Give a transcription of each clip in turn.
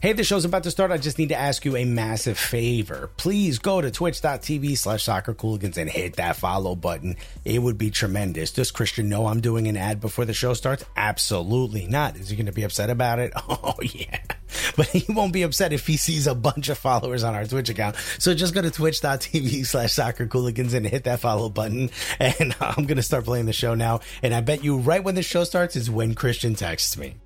Hey, the show's about to start. I just need to ask you a massive favor. Please go to twitch.tv slash soccercooligans and hit that follow button. It would be tremendous. Does Christian know I'm doing an ad before the show starts? Absolutely not. Is he going to be upset about it? Oh, yeah. But he won't be upset if he sees a bunch of followers on our Twitch account. So just go to twitch.tv slash soccercooligans and hit that follow button. And I'm going to start playing the show now. And I bet you right when the show starts is when Christian texts me.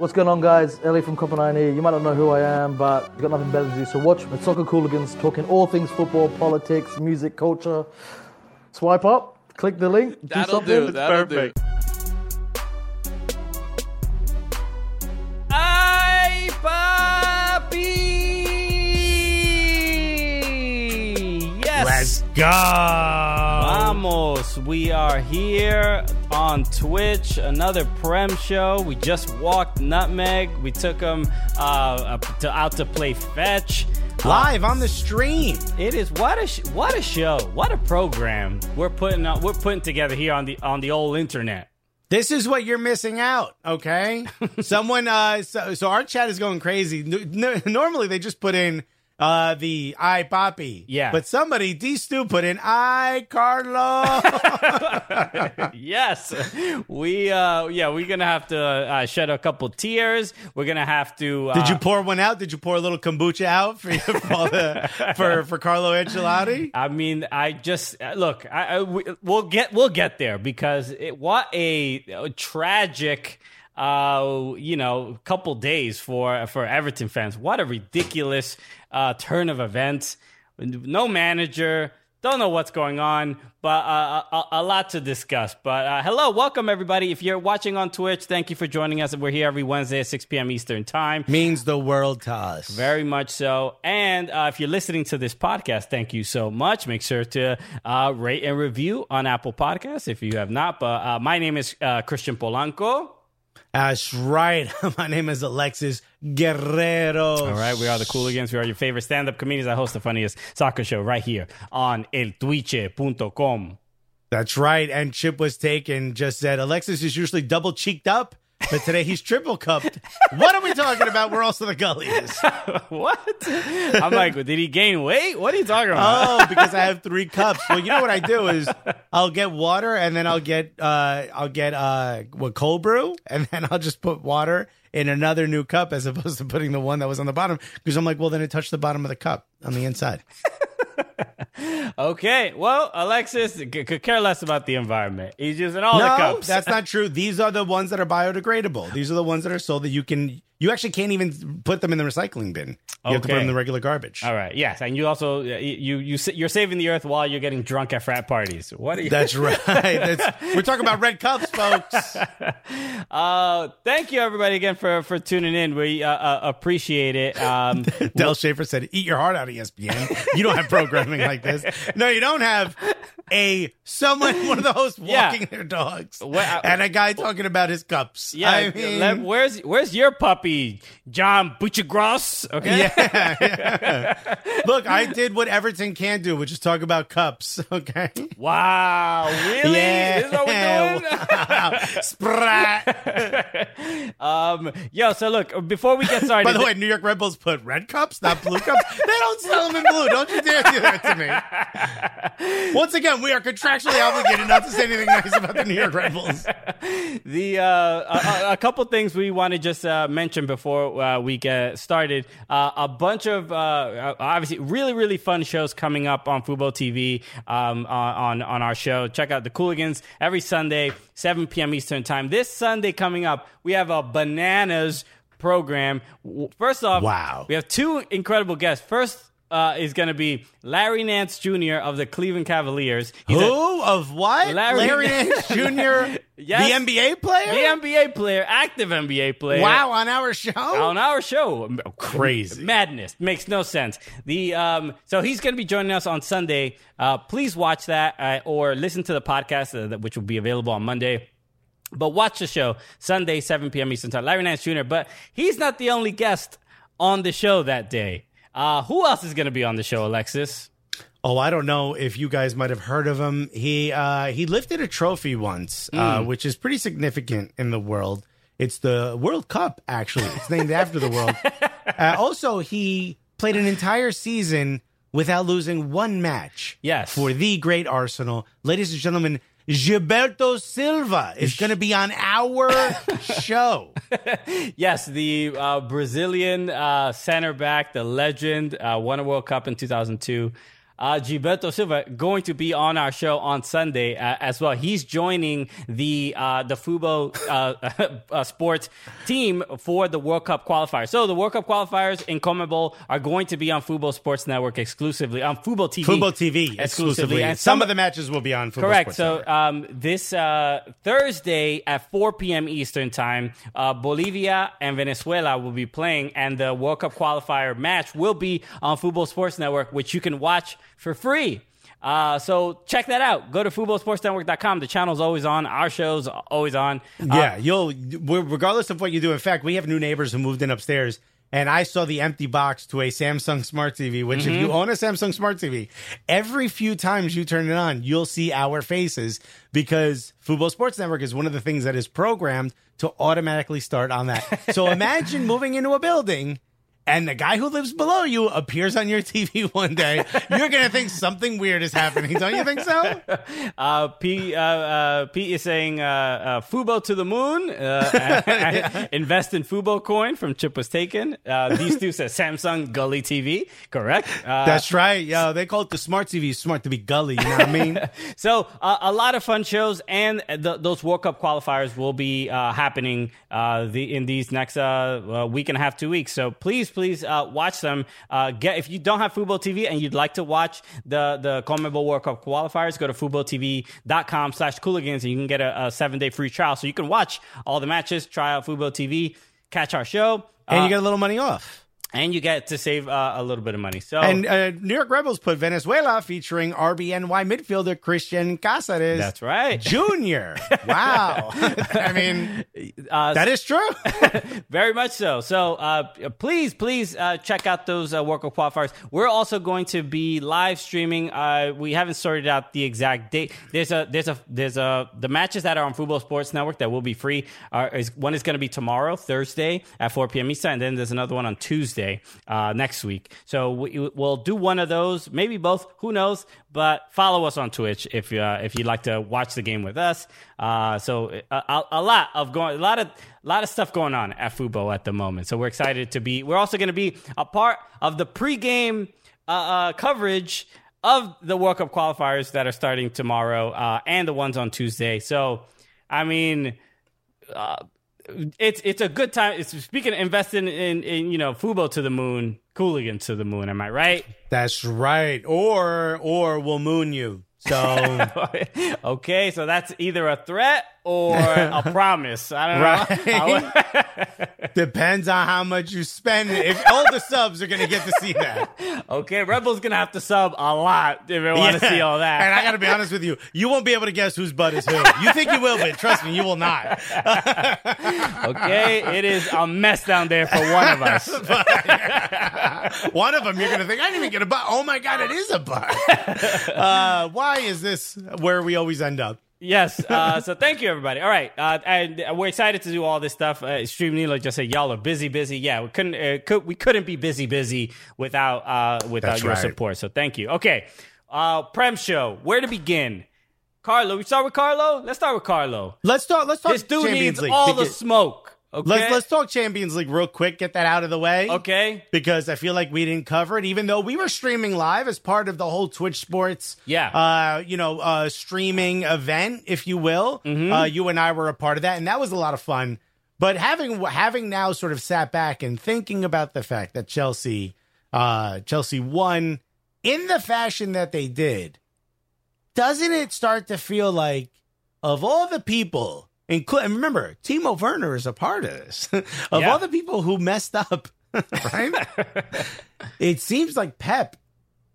What's going on, guys? Ellie from Copenhagen here. You might not know who I am, but you've got nothing better to do. So watch the Soccer Cooligans talking all things football, politics, music, culture. Swipe up, click the link, do That'll something. do. That'll do. Ay, papi! Yes. Let's go. Vamos. We are here on Twitch. Another Prem show. We just walked Nutmeg. We took him uh, to, out to play fetch. Live on the stream. It is what a sh- what a show. What a program we're putting out, we're putting together here on the on the old internet. This is what you're missing out, okay? Someone, uh, so, so our chat is going crazy. Normally they just put in uh, the I Poppy. Yeah. But somebody, D Stu, put in I Carlo. yes, we uh yeah we're gonna have to uh, shed a couple tears. We're gonna have to. Uh, Did you pour one out? Did you pour a little kombucha out for for, the, for, for Carlo Ancelotti? I mean, I just uh, look. I, I we, we'll get we'll get there because it, what a, a tragic. Uh, you know, couple days for for Everton fans. What a ridiculous uh, turn of events. No manager, don't know what's going on, but uh, a, a lot to discuss. But uh, hello, welcome everybody. If you're watching on Twitch, thank you for joining us. We're here every Wednesday at 6 p.m. Eastern Time. Means the world to us. Very much so. And uh, if you're listening to this podcast, thank you so much. Make sure to uh, rate and review on Apple Podcasts if you have not. But uh, my name is uh, Christian Polanco. That's right. My name is Alexis Guerrero. All right, we are the Cooligans. We are your favorite stand-up comedians. I host the funniest soccer show right here on eltwitche.com. That's right. And Chip was taken, just said Alexis is usually double cheeked up, but today he's triple cupped. what are we talking about? We're also the gullies. what? I'm like, did he gain weight? What are you talking about? Oh, because I have three cups. Well, you know what I do is I'll get water and then I'll get uh I'll get uh what cold brew and then I'll just put water in another new cup as opposed to putting the one that was on the bottom because I'm like, well, then it touched the bottom of the cup on the inside. Okay, well, Alexis c- could care less about the environment. He's using all the no, cups. that's not true. These are the ones that are biodegradable. These are the ones that are sold that you can. You actually can't even put them in the recycling bin. You have to put Okay. them in the regular garbage. All right. Yes, and you also you you you sa- you're saving the earth while you're getting drunk at frat parties. What are you? That's right. That's, we're talking about red cups, folks. uh, thank you everybody again for for tuning in. We uh, uh, appreciate it. Um, Del Schaefer said, "Eat your heart out, ESPN. You don't have programming like this. No, you don't have a someone, one of the hosts Yeah. walking their dogs, Well, I- and a guy talking about his cups. yeah. I mean, where's where's your puppy, John Butchergross? Okay. yeah, yeah. Look, I did what Everton can do, which is talk about cups. Okay. Wow. Really? Yeah. This is what we're doing? Wow. Sprat. um. Yo. So look, before we get started, By the way, New York Red Bulls put red cups, not blue cups. they don't sell them in blue. Don't you dare do that to me. Once again, we are contractually obligated not to say anything nice about the New York Red Bulls. the uh, a, a- couple things we want to just uh, mention before uh, we get started. Uh, a bunch of uh, obviously really really fun shows coming up on Fubo TV um, on on our show. Check out the Cooligans every Sunday, 7 p.m. Eastern time. This Sunday coming up, we have a bananas program. First off, Wow. we have two incredible guests. First. Uh, is going to be Larry Nance Jr. of the Cleveland Cavaliers. He's a- Who of what? Larry- Larry, Nance Jr., Yes. the NBA player. the NBA player, active NBA player. Wow, on our show. on our show. Crazy. Madness. Makes no sense. The um so he's going to be joining us on Sunday. Uh please watch that uh, or listen to the podcast uh, which will be available on Monday. But watch the show Sunday 7 p.m. Eastern Time. Larry Nance Jr. But he's not the only guest on the show that day. Uh who else is going to be on the show, Alexis? Oh, I don't know if you guys might have heard of him. He uh, he lifted a trophy once, uh, which is pretty significant in the world. It's the World Cup, actually. It's named after the world. Uh, also, he played an entire season without losing one match. Yes. for the great Arsenal, ladies and gentlemen. Gilberto Silva is going to be on our show. Yes, the uh, Brazilian uh, center back, the legend, uh, won a World Cup in 2002. Uh, Gilberto Silva going to be on our show on Sunday uh, as well. He's joining the uh, the Fubo uh, uh, sports team for the World Cup qualifiers. So the World Cup qualifiers in CONMEBOL are going to be on Fubo Sports Network exclusively on Fubo TV. Fubo TV exclusively. and some, of the matches will be on Fubo Correct. Sports So um, this uh, Thursday at 4 p.m. Eastern time, uh, Bolivia and Venezuela will be playing, and the World Cup qualifier match will be on Fubo Sports Network, which you can watch for free. Uh, so check that out. Go to fubosportsnetwork.com. The channel's always on. Our show's always on. Uh, Yeah, you'll regardless of what you do. In fact, we have new neighbors who moved in upstairs, and I saw the empty box to a Samsung Smart TV. Which, if you own a Samsung Smart TV, every few times you turn it on, you'll see our faces because Fubo Sports Network is one of the things that is programmed to automatically start on that. so imagine moving into a building. And the guy who lives below you appears on your TV one day. You're gonna think something weird is happening, don't you think so? Uh, P, uh, uh, Pete is saying uh, uh, Fubo to the moon. Uh, invest in Fubo coin from Chip was taken. Uh, these two says Samsung Gully TV. Correct. Uh, That's right. Yeah, they call it the smart TV. Smart to be gully. You know what I mean? So uh, a lot of fun shows, and th- those World Cup qualifiers will be uh, happening uh, the, in these next week and a half, two weeks. So please, please uh, watch them. Uh, get if you don't have Fubo TV and you'd like to watch the the CONMEBOL World Cup qualifiers, go to FuboTV.com slash Cooligans, and you can get a, a seven day free trial, so you can watch all the matches, try out Fubo TV, catch our show, and uh, you get a little money off. And you get to save uh, a little bit of money. So And uh, New York Rebels put Venezuela featuring RBNY midfielder Cristian Cásseres. that's right. Junior. Wow. I mean, Uh, that is true. Very much so. So uh, please, please uh, check out those uh, World Cup qualifiers. We're also going to be live streaming. Uh, we haven't sorted out the exact date. There's a there's a there's a the matches that are on Fubo Sports Network that will be free. Are, is one is going to be tomorrow, Thursday at 4 p.m. Eastern, and then there's another one on Tuesday uh, next week. So we, we'll do one of those, maybe both. Who knows? But follow us on Twitch if you uh, if you'd like to watch the game with us. Uh, so a, a, a lot of going, a lot of a lot of stuff going on at Fubo at the moment. So we're excited to be. We're also going to be a part of the pregame uh, uh, coverage of the World Cup qualifiers that are starting tomorrow uh, and the ones on Tuesday. So I mean. Uh, it's it's a good time. It's speaking of investing in, in you know Fubo to the moon, Cooligan to the moon. Am I right? That's right. Or or we'll moon you. So okay, so that's either a threat or a promise. I don't know. Right. depends on how much you spend. If all the subs are gonna get to see that. okay, Rebel's gonna have to sub a lot if they want to Yeah. see all that. And I gotta be honest with you, you won't be able to guess whose butt is who. You think you will, but trust me, you will not. okay, it is a mess down there for one of us. One of them, you're going to think, I didn't even get a butt. Oh my God, it is a butt. Uh, why is this where we always end up? Yes. Uh, so thank you, everybody. All right, uh, and we're excited to do all this stuff. Uh, Stream Nilo just said y'all are busy, busy. Yeah, we couldn't uh, could, we couldn't be busy, busy without uh, without That's your right. support. So thank you. Okay, uh, Prem show. Where to begin? Carlo, we start with Carlo. Let's start with Carlo. Let's talk. Let's talk This dude Champions needs League. all the smoke. Okay. Let's let's talk Champions League real quick. Get that out of the way. Okay. Because I feel like we didn't cover it, even though we were streaming live as part of the whole Twitch Sports, Yeah. uh, you know, uh, streaming event, if you will. Mm-hmm. Uh, you and I were a part of that, and that was a lot of fun. But having having now sort of sat back and thinking about the fact that Chelsea, uh, Chelsea won in the fashion that they did, doesn't it start to feel like of all the people, including remember Timo Werner is a part of this, of Yeah. all the people who messed up, right? it seems like Pep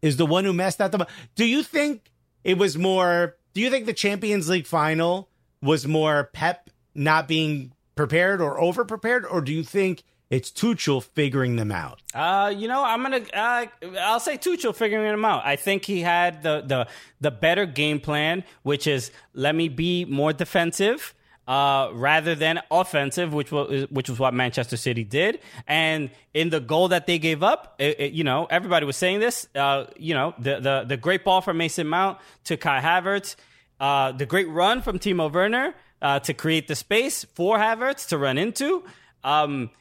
is the one who messed up the. Do you think it was more? Do you think the Champions League final was more Pep not being prepared or over prepared, or do you think it's Tuchel figuring them out? Uh, you know, I'm gonna. Uh, I'll say Tuchel figuring them out. I think he had the the the better game plan, which is let me be more defensive. Uh, rather than offensive, which was which was what Manchester City did, and in the goal that they gave up, it, it, you know, everybody was saying this. Uh, you know, the the the great ball from Mason Mount to Kai Havertz, uh, the great run from Timo Werner uh, to create the space for Havertz to run into. Um,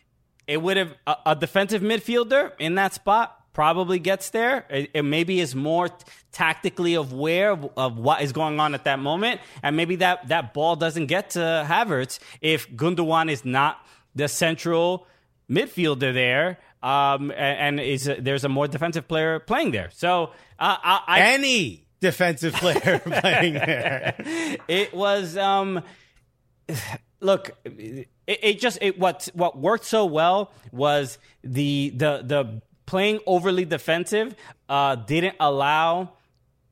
it would have a, a, defensive midfielder in that spot probably gets there. It, it maybe is more t- tactically aware of, of, what is going on at that moment, and maybe that that ball doesn't get to Havertz if Gundogan is not the central midfielder there. Um, and, and is there's a more defensive player playing there. So uh, I, I, any defensive player playing there. It was um, look it, it, just it what what worked so well was the the the playing overly defensive uh, didn't allow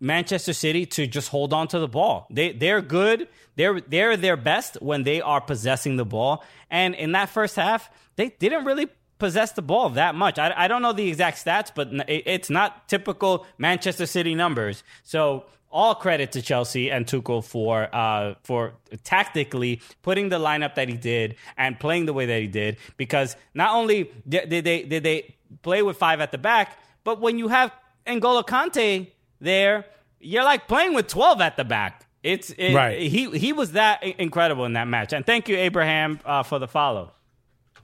Manchester City to just hold on to the ball. They they're good. They're they're their best when they are possessing the ball. And in that first half, they didn't really possess the ball that much. I, I don't know the exact stats, but it, it's not typical Manchester City numbers. So all credit to Chelsea and Tuchel for uh, for tactically putting the lineup that he did and playing the way that he did. Because not only did they did they play with five at the back, but when you have N'Golo Kante there, you're like playing with twelve at the back. It's it, right. He he was that incredible in that match. And thank you, Abraham, uh, for the follow.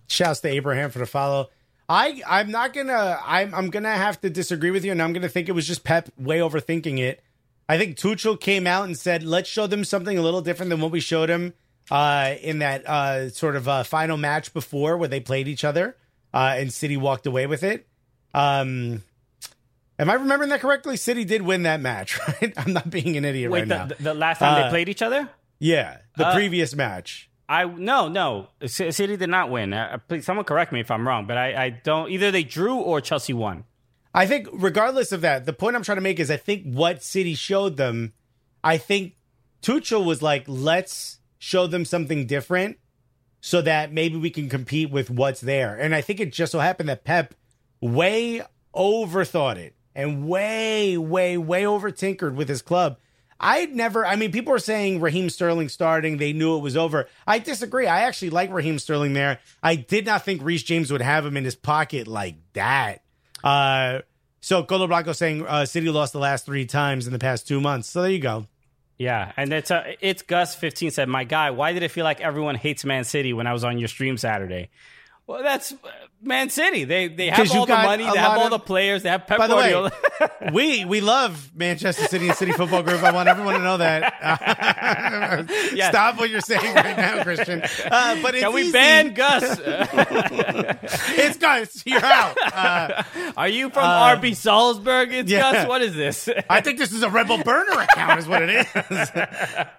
Shouts to Abraham for the follow. I I'm not gonna I'm I'm gonna have to disagree with you, and I'm gonna think it was just Pep way overthinking it. I think Tuchel came out and said, "Let's show them something a little different than what we showed him uh, in that uh, sort of uh, final match before, where they played each other, uh, and City walked away with it." Um, am I remembering that correctly? City did win that match, right? I'm not being an idiot Wait, right the, now. The last time they uh, played each other? Yeah, the uh, previous match. I no no City did not win. Uh, please, someone correct me if I'm wrong, but I, I don't either. They drew or Chelsea won. I think, regardless of that, the point I'm trying to make is I think what City showed them, I think Tuchel was like, let's show them something different so that maybe we can compete with what's there. And I think it just so happened that Pep way overthought it and way, way, way over tinkered with his club. I'd never, I mean, people are saying Raheem Sterling starting, they knew it was over. I disagree. I actually like Raheem Sterling there. I did not think Reece James would have him in his pocket like that. Uh, so Colo Blanco saying uh, City lost the last three times in the past two months. So there you go. Yeah, and it's uh, it's Gus fifteen said, "My guy, why did it feel like everyone hates Man City when I was on your stream Saturday?" Well, that's Man City. They they have all the money. They have all of, the players. They have Pep by the Way, we we love Manchester City and City Football Group. I want everyone to know that. yes. Stop what you're saying right now, Christian. Uh, but can we easy. ban Gus? it's Gus. You're out. Uh, Are you from uh, RB Salzburg? It's yeah. Gus. What is this? I think this is a Rebel Burner account. Is what it is.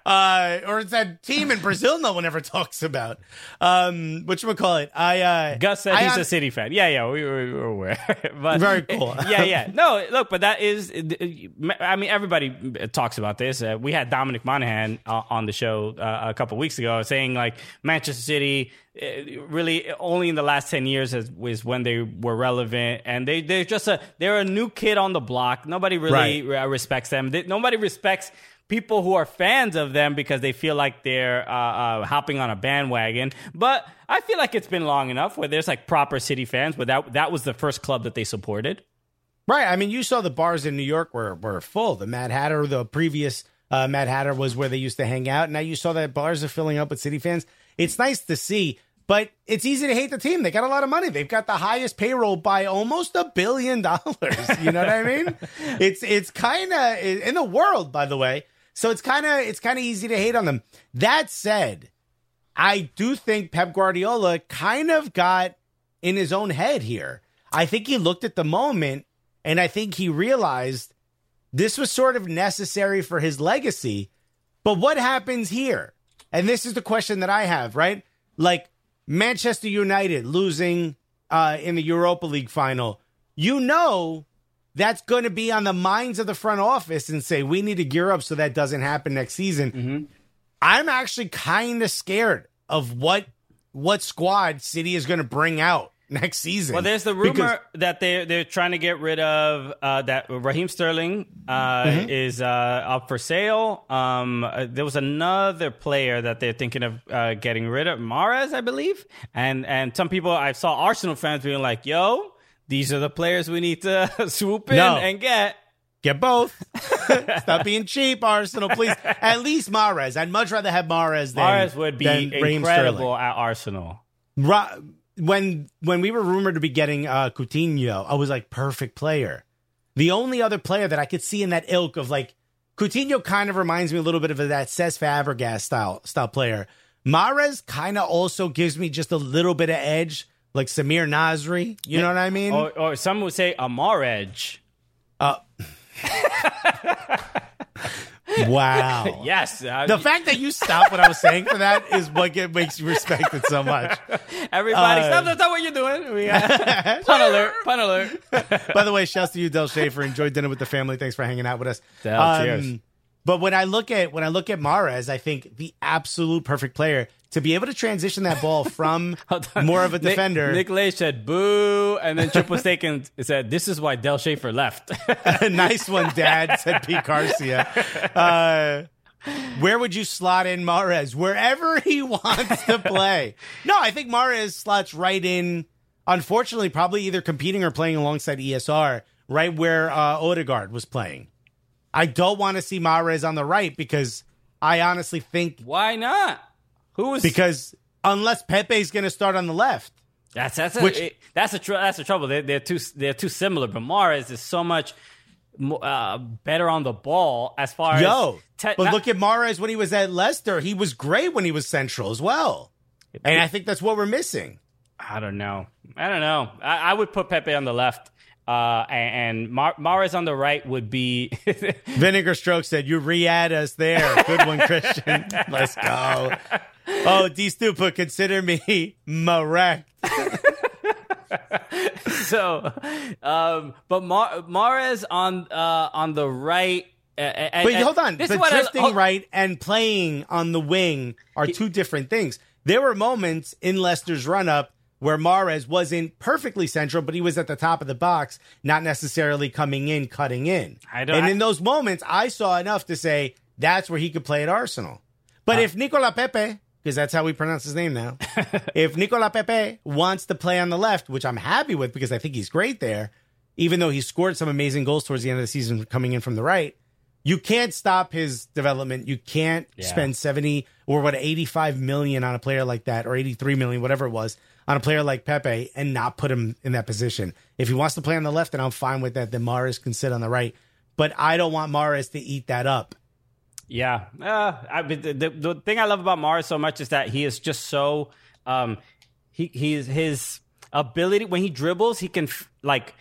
Uh, or it's that team in Brazil no one ever talks about. Um, which we call it. I. Uh, Gus said I he's a City fan. Yeah, yeah, we were, aware. but very cool. yeah, yeah. No, look, but that is. I mean, everybody talks about this. Uh, we had Dominic Monaghan uh, on the show uh, a couple weeks ago saying like Manchester City uh, really only in the last 10 years is, was when they were relevant and they they're just a they're a new kid on the block nobody really right. respects them they, nobody respects people who are fans of them because they feel like they're uh, uh, hopping on a bandwagon. But I feel like it's been long enough where there's like proper City fans, but that, that was the first club that they supported. Right. I mean, you saw the bars in New York were, were full. The Mad Hatter, the previous uh, Mad Hatter was where they used to hang out. Now you saw that bars are filling up with City fans. It's nice to see. But it's easy to hate the team. They got a lot of money. They've got the highest payroll by almost a billion dollars. You know what I mean? It's it's kind of in the world, by the way. So it's kind of it's kind of easy to hate on them. That said, I do think Pep Guardiola kind of got in his own head here. I think he looked at the moment and I think he realized this was sort of necessary for his legacy. But what happens here? And this is the question that I have, right? Like Manchester United losing uh, in the Europa League final. You know that's going to be on the minds of the front office and say, we need to gear up so that doesn't happen next season. Mm-hmm. I'm actually kind of scared of what what squad City is going to bring out next season. Well, there's the rumor Because- that they they're trying to get rid of uh, that Raheem Sterling uh, Mm-hmm. is uh, up for sale. Um, uh, there was another player that they're thinking of uh, getting rid of, Mahrez, I believe. And and some people I saw Arsenal fans being like, "Yo, these are the players we need to swoop in No. and get." Get both. Stop being cheap, Arsenal, please. At least Mahrez. I'd much rather have Mahrez than Mahrez would be incredible at Arsenal. Ra- when when we were rumored to be getting uh, Coutinho, I was like perfect player. The only other player that I could see in that ilk of like Coutinho kind of reminds me a little bit of that Cesc Fabregas style style player. Mahrez kind of also gives me just a little bit of edge, like Samir Nasri. You know what I mean? Or, or some would say Amar Edge. wow. Yes, uh, The fact that you stopped what I was saying for that is what get, makes you respect it so much. everybody, uh, stop, stop, stop what you're doing. We, uh, pun alert, pun alert. By the way, shouts to you, Del Schaefer. Enjoy dinner with the family. Thanks for hanging out with us. Um, Del, cheers. But when I look at when I look at Mahrez, I think the absolute perfect player to be able to transition that ball from more of a defender. Nick, Lay said boo, and then Chip was taken said, "This is why Del Schaefer left." nice one, Dad," said Pete Garcia. Uh, where would you slot in Mahrez? Wherever he wants to play. No, I think Mahrez slots right in. Unfortunately, probably either competing or playing alongside ESR, right where uh, Odegaard was playing. I don't want to see Mahrez on the right because I honestly think why not? Who was because unless Pepe's going to start on the left. that's that's a, which- it- that's a tr- that's the trouble. They, they're too they're too similar. But Mahrez is so much uh, better on the ball as far as Yo, te- but not- look at Mahrez when he was at Leicester. He was great when he was central as well. And I think that's what we're missing. I don't know. I don't know. I, I would put Pepe on the left. Uh, and, and Mar- Mahrez on the right would be Vinegar Stroke said, You re add us there. Good one, Christian. Let's go. Oh, D Stupa, consider me Marek. so. Um, but Mar- Mahrez on uh, on the right. Uh, and, But hold on. This the is I- drifting hold- right and playing on the wing are two different things. There were moments in Leicester's run up where Mahrez wasn't perfectly central, but he was at the top of the box, not necessarily coming in, cutting in. I don't- and I- in those moments, I saw enough to say that's where he could play at Arsenal. But Uh, if Nicola Pepe, because that's how we pronounce his name now, if Nicola Pepe wants to play on the left, which I'm happy with because I think he's great there, even though he scored some amazing goals towards the end of the season coming in from the right, you can't stop his development. You can't Yeah. spend 70 or what 85 million on a player like that or 83 million, whatever it was, on a player like Pepe and not put him in that position. If he wants to play on the left, then I'm fine with that. Then Mahrez can sit on the right. But I don't want Mahrez to eat that up. Yeah, uh, I, the, the the thing I love about Mahrez so much is that he is just so um, he he's his ability when he dribbles, he can f- like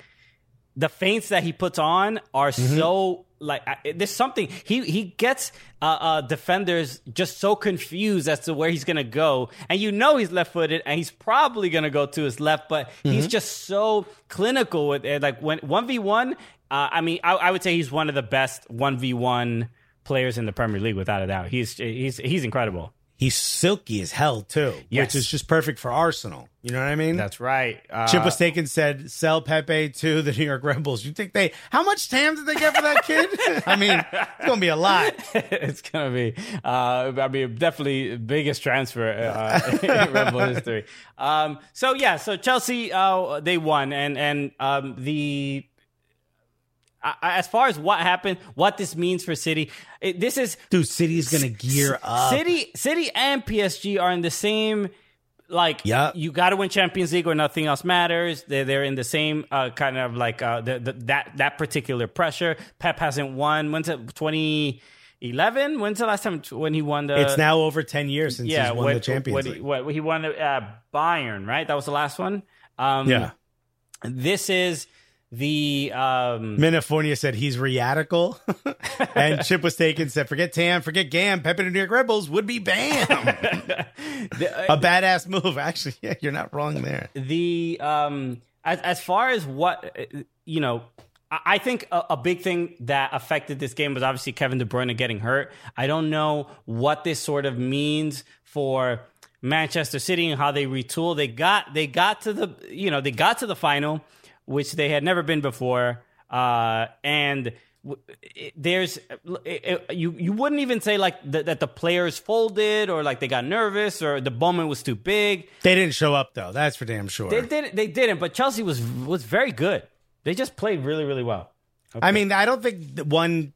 the feints that he puts on are so like I, there's something he he gets uh, uh, defenders just so confused as to where he's gonna go, and you know he's left footed, and he's probably gonna go to his left, but he's just so clinical with it. Like when one v one, I mean, I, I would say he's one of the best one v one players in the Premier League without a doubt. He's he's he's incredible. He's silky as hell too, Yes. which is just perfect for Arsenal. You know what I mean? That's right. Uh, Chip was taken said sell Pepe to the New York Rebels. You think they how much TAM did they get for that kid? I mean, it's gonna be a lot. it's gonna be, uh, I mean, definitely biggest transfer uh, in Red Bull history. Um, so yeah, so Chelsea, uh, they won, and and um, the uh, as far as what happened, what this means for City, it, this is Dude, City's gonna gear up. City, City, and PSG are in the same. Like, Yeah. you got to win Champions League or nothing else matters. They're they're in the same uh, kind of like uh, the, the, that that particular pressure. Pep hasn't won. When's it? Twenty eleven. When's the last time when he won the? it's now over ten years since yeah. he's won what, the Champions what, League. He, what he won uh, Bayern, right? That was the last one. Um, yeah. This is the um, Minifornia said he's radical. and Chip was taken, said, forget Tam, forget Gam, Pepe and New York Rebels would be bam. a badass move. Actually, yeah, you're not wrong there. the um as as far as what uh, you know I I think a, a big thing that affected this game was obviously Kevin De Bruyne getting hurt. I don't know what this sort of means for Manchester City and how they retool. They got they got to the you know they got to the final, which they had never been before, uh, and w- it- there's it- it- you you wouldn't even say like th- that the players folded or like they got nervous or the moment was too big. They didn't show up though. That's for damn sure. They did they didn't, but Chelsea was was very good. They just played really really well. I mean, I don't think one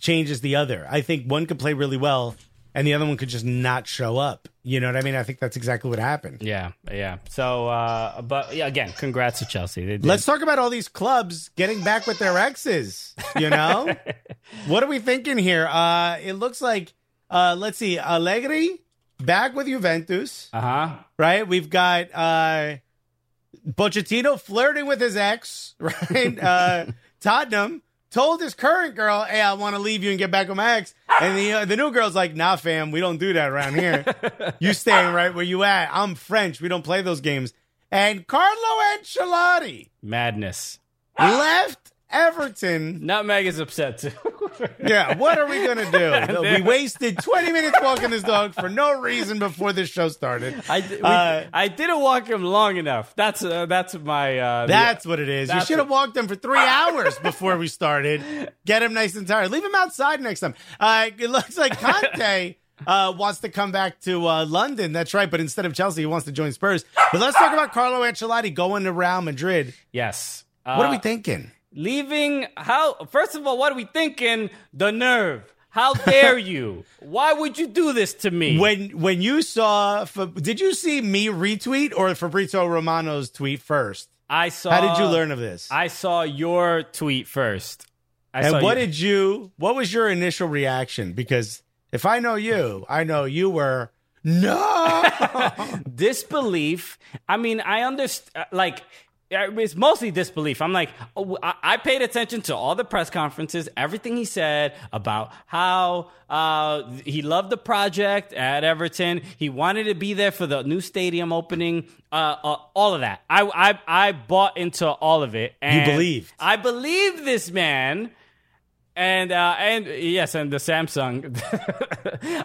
changes the other. I think one could play really well and the other one could just not show up. You know what I mean? I think that's exactly what happened. Yeah, yeah. So, uh, but yeah, again, congrats to Chelsea. Let's talk about all these clubs getting back with their exes. You know, what are we thinking here? Uh, it looks like, uh, let's see, Allegri back with Juventus, Uh huh. right? We've got uh, Pochettino flirting with his ex, right? Uh, Tottenham told his current girl, "Hey, I want to leave you and get back with my ex," and the uh, the new girl's like, "Nah, fam, we don't do that around here. you staying right where you at. I'm French. We don't play those games." And Carlo Ancelotti Madness. left Everton. Nutmeg is upset too. Yeah, what are we gonna do? We wasted 20 minutes walking this dog for no reason before this show started. I, we- Uh, I didn't walk him long enough. That's uh, that's my. Uh, That's what it is. You should have walked him for three hours before we started. Get him nice and tired. Leave him outside next time. Uh, it looks like Conte uh, wants to come back to uh, London. That's right. But instead of Chelsea, he wants to join Spurs. But let's talk about Carlo Ancelotti going to Real Madrid. yes. What are Uh, we thinking? Leaving how first of all, what are we thinking? The nerve. How dare you? Why would you do this to me? When when you saw, did you see me retweet or Fabrizio Romano's tweet first? I saw How did you learn of this? I saw your tweet first. I and what you- did you? What was your initial reaction? Because if I know you, I know you were no. disbelief. I mean, I understand. Like, uh, it's mostly disbelief. I'm like, oh, I-, I paid attention to all the press conferences, everything he said about how uh, he loved the project at Everton. He wanted to be there for the new stadium opening. Uh, uh, all of that. I, I I bought into all of it. And You believed. I believe this man. And uh, and yes, and the Samsung,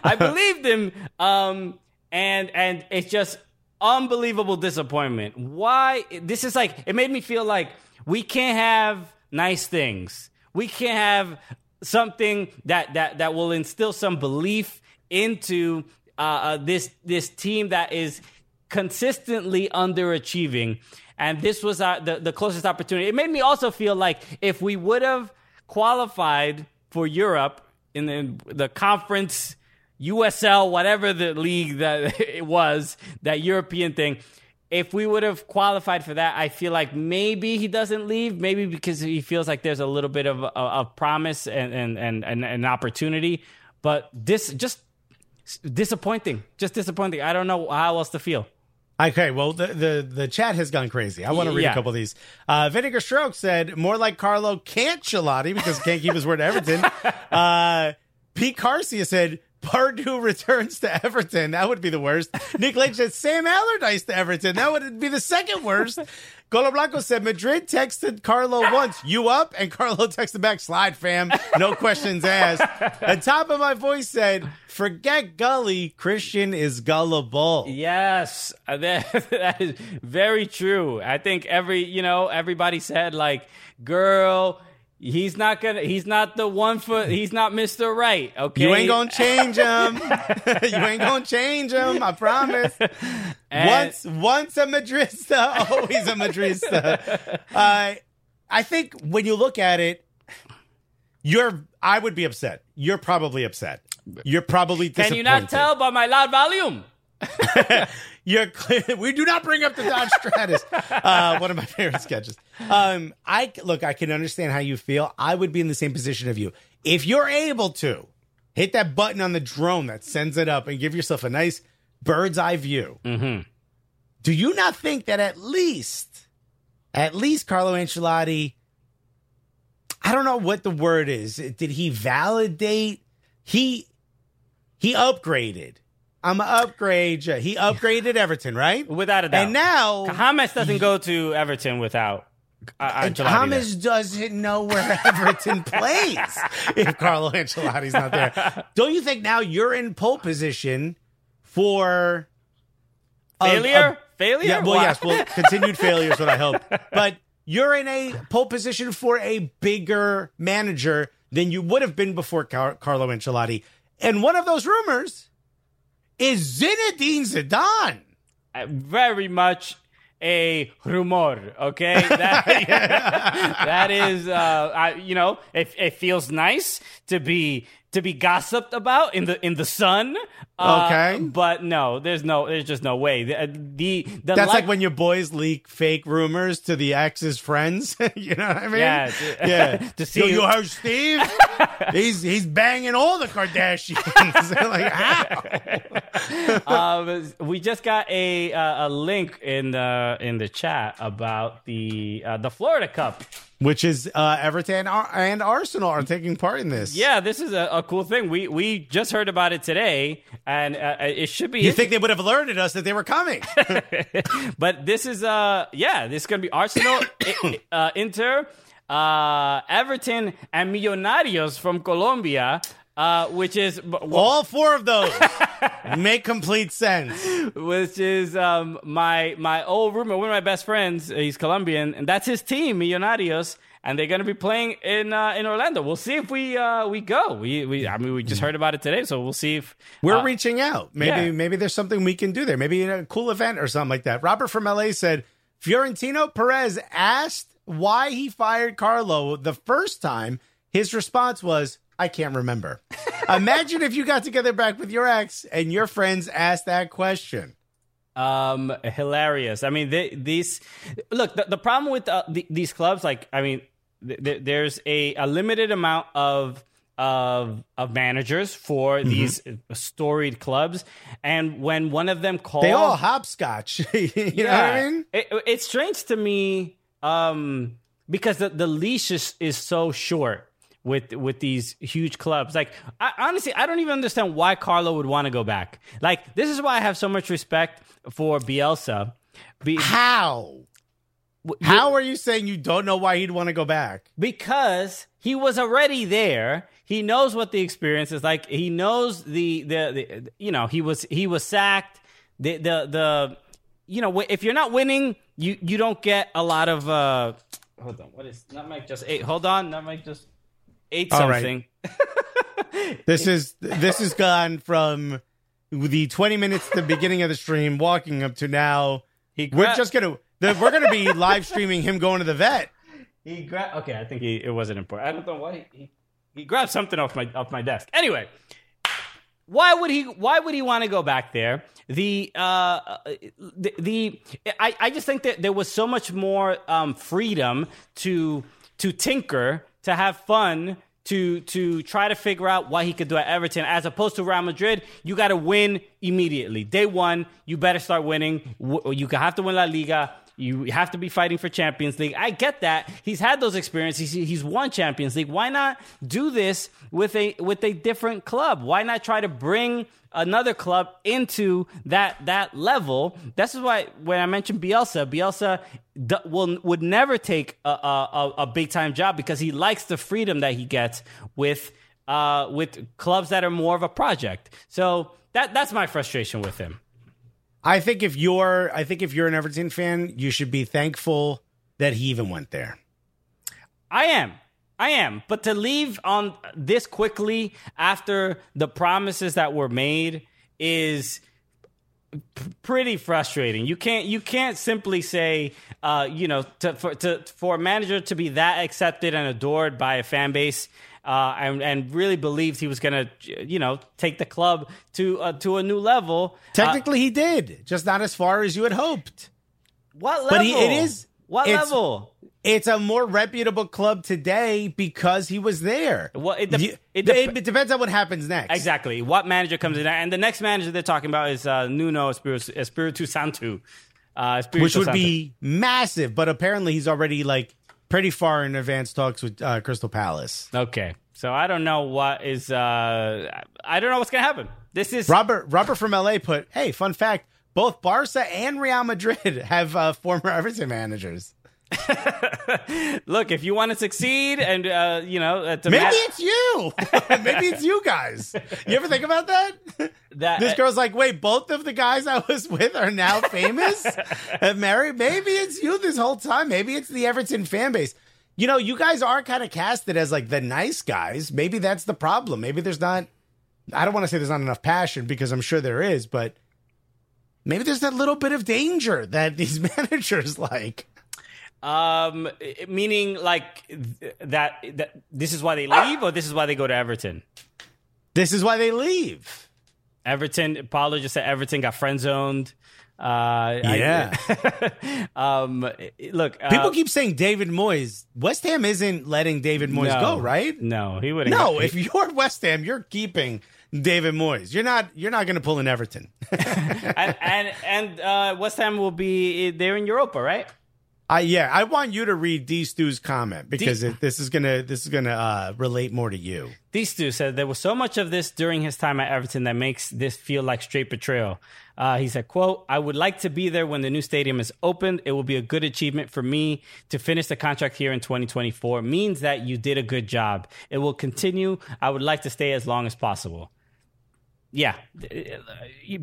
I believed him. Um, and and it's just unbelievable disappointment. Why? This is like it made me feel like we can't have nice things. We can't have something that that that will instill some belief into uh, uh, this this team that is consistently underachieving. And this was uh, the the closest opportunity. It made me also feel like if we would have qualified for Europe in the, the conference, USL, whatever the league that it was, that European thing. If we would have qualified for that, I feel like maybe he doesn't leave. Maybe because he feels like there's a little bit of of promise and and and, and an opportunity. But this just disappointing, just disappointing. I don't know how else to feel. Okay, well, the, the, the chat has gone crazy. I want to read Yeah. a couple of these. Uh, Vinegar Stroke said, more like Carlo can't Chilati because he can't keep his word to Everton. Uh, Pete Carcia said, Pardew returns to Everton. That would be the worst. Nick Lynch said, Sam Allardyce to Everton. That would be the second worst. Golo Blanco said, Madrid texted Carlo once, you up? And Carlo texted back, slide fam. No questions asked. The top of my voice said, forget Gully. Christian is gullible. Yes, that, that is very true. I think every you know everybody said like, girl. He's not gonna. He's not the one for. He's not Mister Right. Okay, You ain't gonna change him. you ain't gonna change him. I promise. And- once, once a Madrista, always a Madrista. Uh, I think when you look at it, you're. I would be upset. You're probably upset. You're probably. Can you not tell by my loud volume? You're clear. We do not bring up the Dodge Stratus. Uh, one of my favorite sketches. Um, I look. I can understand how you feel. I would be in the same position of you. If you're able to hit that button on the drone that sends it up and give yourself a nice bird's eye view, do you not think that at least, at least Carlo Ancelotti? I don't know what the word is. Did he validate? He he upgraded. I'm an upgrade. you. He upgraded Everton, right? Without a doubt. And now James doesn't go to Everton without. Uh. James doesn't know where Everton plays if Carlo Ancelotti's not there. Don't you think now you're in pole position for of- Failure? of- Failure? Yeah, well, Why? yes, well, continued failure is what I hope. But you're in a pole position for a bigger manager than you would have been before Car- Carlo Ancelotti. And one of those rumors is Zinedine Zidane. Uh, very much a rumor. Okay, that, that is, uh, I, you know, it, it feels nice to be to be gossiped about in the in the sun. Uh, Okay. but no, there's no, there's just no way. The the, the That's like like- when your boys leak fake rumors to the ex's friends. you know what I mean? Yeah, yeah. to see Yo, you heard Steve? he's he's banging all the Kardashians. They're like, how? um, we just got a uh, a link in the in the chat about the uh, the Florida Cup. Which is uh, Everton and Arsenal are taking part in this. Yeah, this is a, a cool thing. We we just heard about it today, and uh, it should be. You think they would have alerted us that they were coming? but this is uh yeah, this is gonna be Arsenal, uh, Inter, uh, Everton, and Millonarios from Colombia. Uh, which is all four of those make complete sense. which is um my my old roommate, one of my best friends. He's Colombian, and that's his team, Millonarios, and they're gonna be playing in uh, in Orlando. We'll see if we uh we go. We we I mean we just heard about it today, so we'll see if We're uh, reaching out. Maybe yeah. maybe there's something we can do there. Maybe a cool event or something like that. Robert from LA said Florentino Perez asked why he fired Carlo the first time. His response was, I can't remember. Imagine if you got together back with your ex and your friends asked that question. um hilarious i mean they, these look the, the problem with uh, the, these clubs like i mean th- th- there's a, a limited amount of of of managers for Mm-hmm. these storied clubs and when one of them calls They all hopscotch. you know what I mean? it, it's strange to me um, because the, the leash is, is so short with with these huge clubs. Like I, honestly, I don't even understand why Carlo would want to go back. Like this is why I have so much respect for Bielsa. Be, How? How are you saying you don't know why he'd want to go back? because he was already there. He knows what the experience is like. He knows the the, the you know he was he was sacked. The the the you know if you're not winning, you you don't get a lot of. uh Hold on, what is Nutmeg just ate? Hold on, Nutmeg just ate All right. something. This is this has gone from the 20 minutes the beginning of the stream walking up to now. He We're just gonna the, we're gonna be live streaming him going to the vet. He grabbed. Okay, I think he it wasn't important. I don't know why he, he he grabbed something off my off my desk. Anyway, why would he? Why would he want to go back there? The uh the, the I I just think that there was so much more um freedom to to tinker to have fun. To, to try to figure out what he could do at Everton, as opposed to Real Madrid, you got to win immediately. Day one, you better start winning. You have to win La Liga. You have to be fighting for Champions League. I get that. He's had those experiences. He's, won Champions League. Why not do this with a with a different club? Why not try to bring another club into that that level? This is why when I mentioned Bielsa, Bielsa d- will would never take a, a, a- a big time job because he likes the freedom that he gets with uh, with clubs that are more of a project. So that that's my frustration with him. I think if you're I think if you're an Everton fan, you should be thankful that he even went there. I am. I am. But to leave on this quickly after the promises that were made is pretty frustrating. You can't you can't simply say uh, you know to, for to for a manager to be that accepted and adored by a fan base uh, and and really believed he was going to you know take the club to uh, to a new level. Uh, Technically, he did, just not as far as you had hoped. what level? But he, it is what it's- level? It's a more reputable club today because he was there. Well, it dep- You- it it, it depends on what happens next. Exactly. What manager comes in? And the next manager they're talking about is uh, Nuno Espiritu, Espiritu Santo. Uh, Espiritu which would Santo. be massive. But apparently, he's already like pretty far in advanced talks with uh, Crystal Palace. okay. So I don't know what is. Uh, I don't know what's gonna happen. This is Robert Robert from LA put, "Hey, fun fact: both Barca and Real Madrid have uh, former Everton managers." Look, if you want to succeed, and uh, you know, uh, Maybe mat- it's you. Maybe it's you guys. You ever think about that? that This girl's like, wait, both of the guys I was with are now famous and married. Maybe it's you this whole time. Maybe it's the Everton fan base. You know, you guys are kind of casted as like the nice guys. Maybe that's the problem. Maybe there's not, I don't want to say there's not enough passion because I'm sure there is, but maybe there's that little bit of danger that these managers like. Um, meaning like th- that that this is why they leave, or this is why they go to Everton. This is why they leave. Everton. Paulo just said Everton got friend zoned. Uh, Yeah. I, um, look, uh, People keep saying David Moyes. West Ham isn't letting David Moyes no, go, right? No, he wouldn't. No, if you're West Ham, you're keeping David Moyes. You're not. You're not going to pull in Everton. and and, and uh, West Ham will be they're in Europa, right? I yeah. I want you to read D Stu's comment because D- it, this is gonna this is gonna uh, relate more to you. These two said there was so much of this during his time at Everton that makes this feel like straight betrayal. Uh, he said, "quote I would like to be there when the new stadium is opened. It will be a good achievement for me to finish the contract here in 2024. Means that you did a good job. It will continue. I would like to stay as long as possible." Yeah,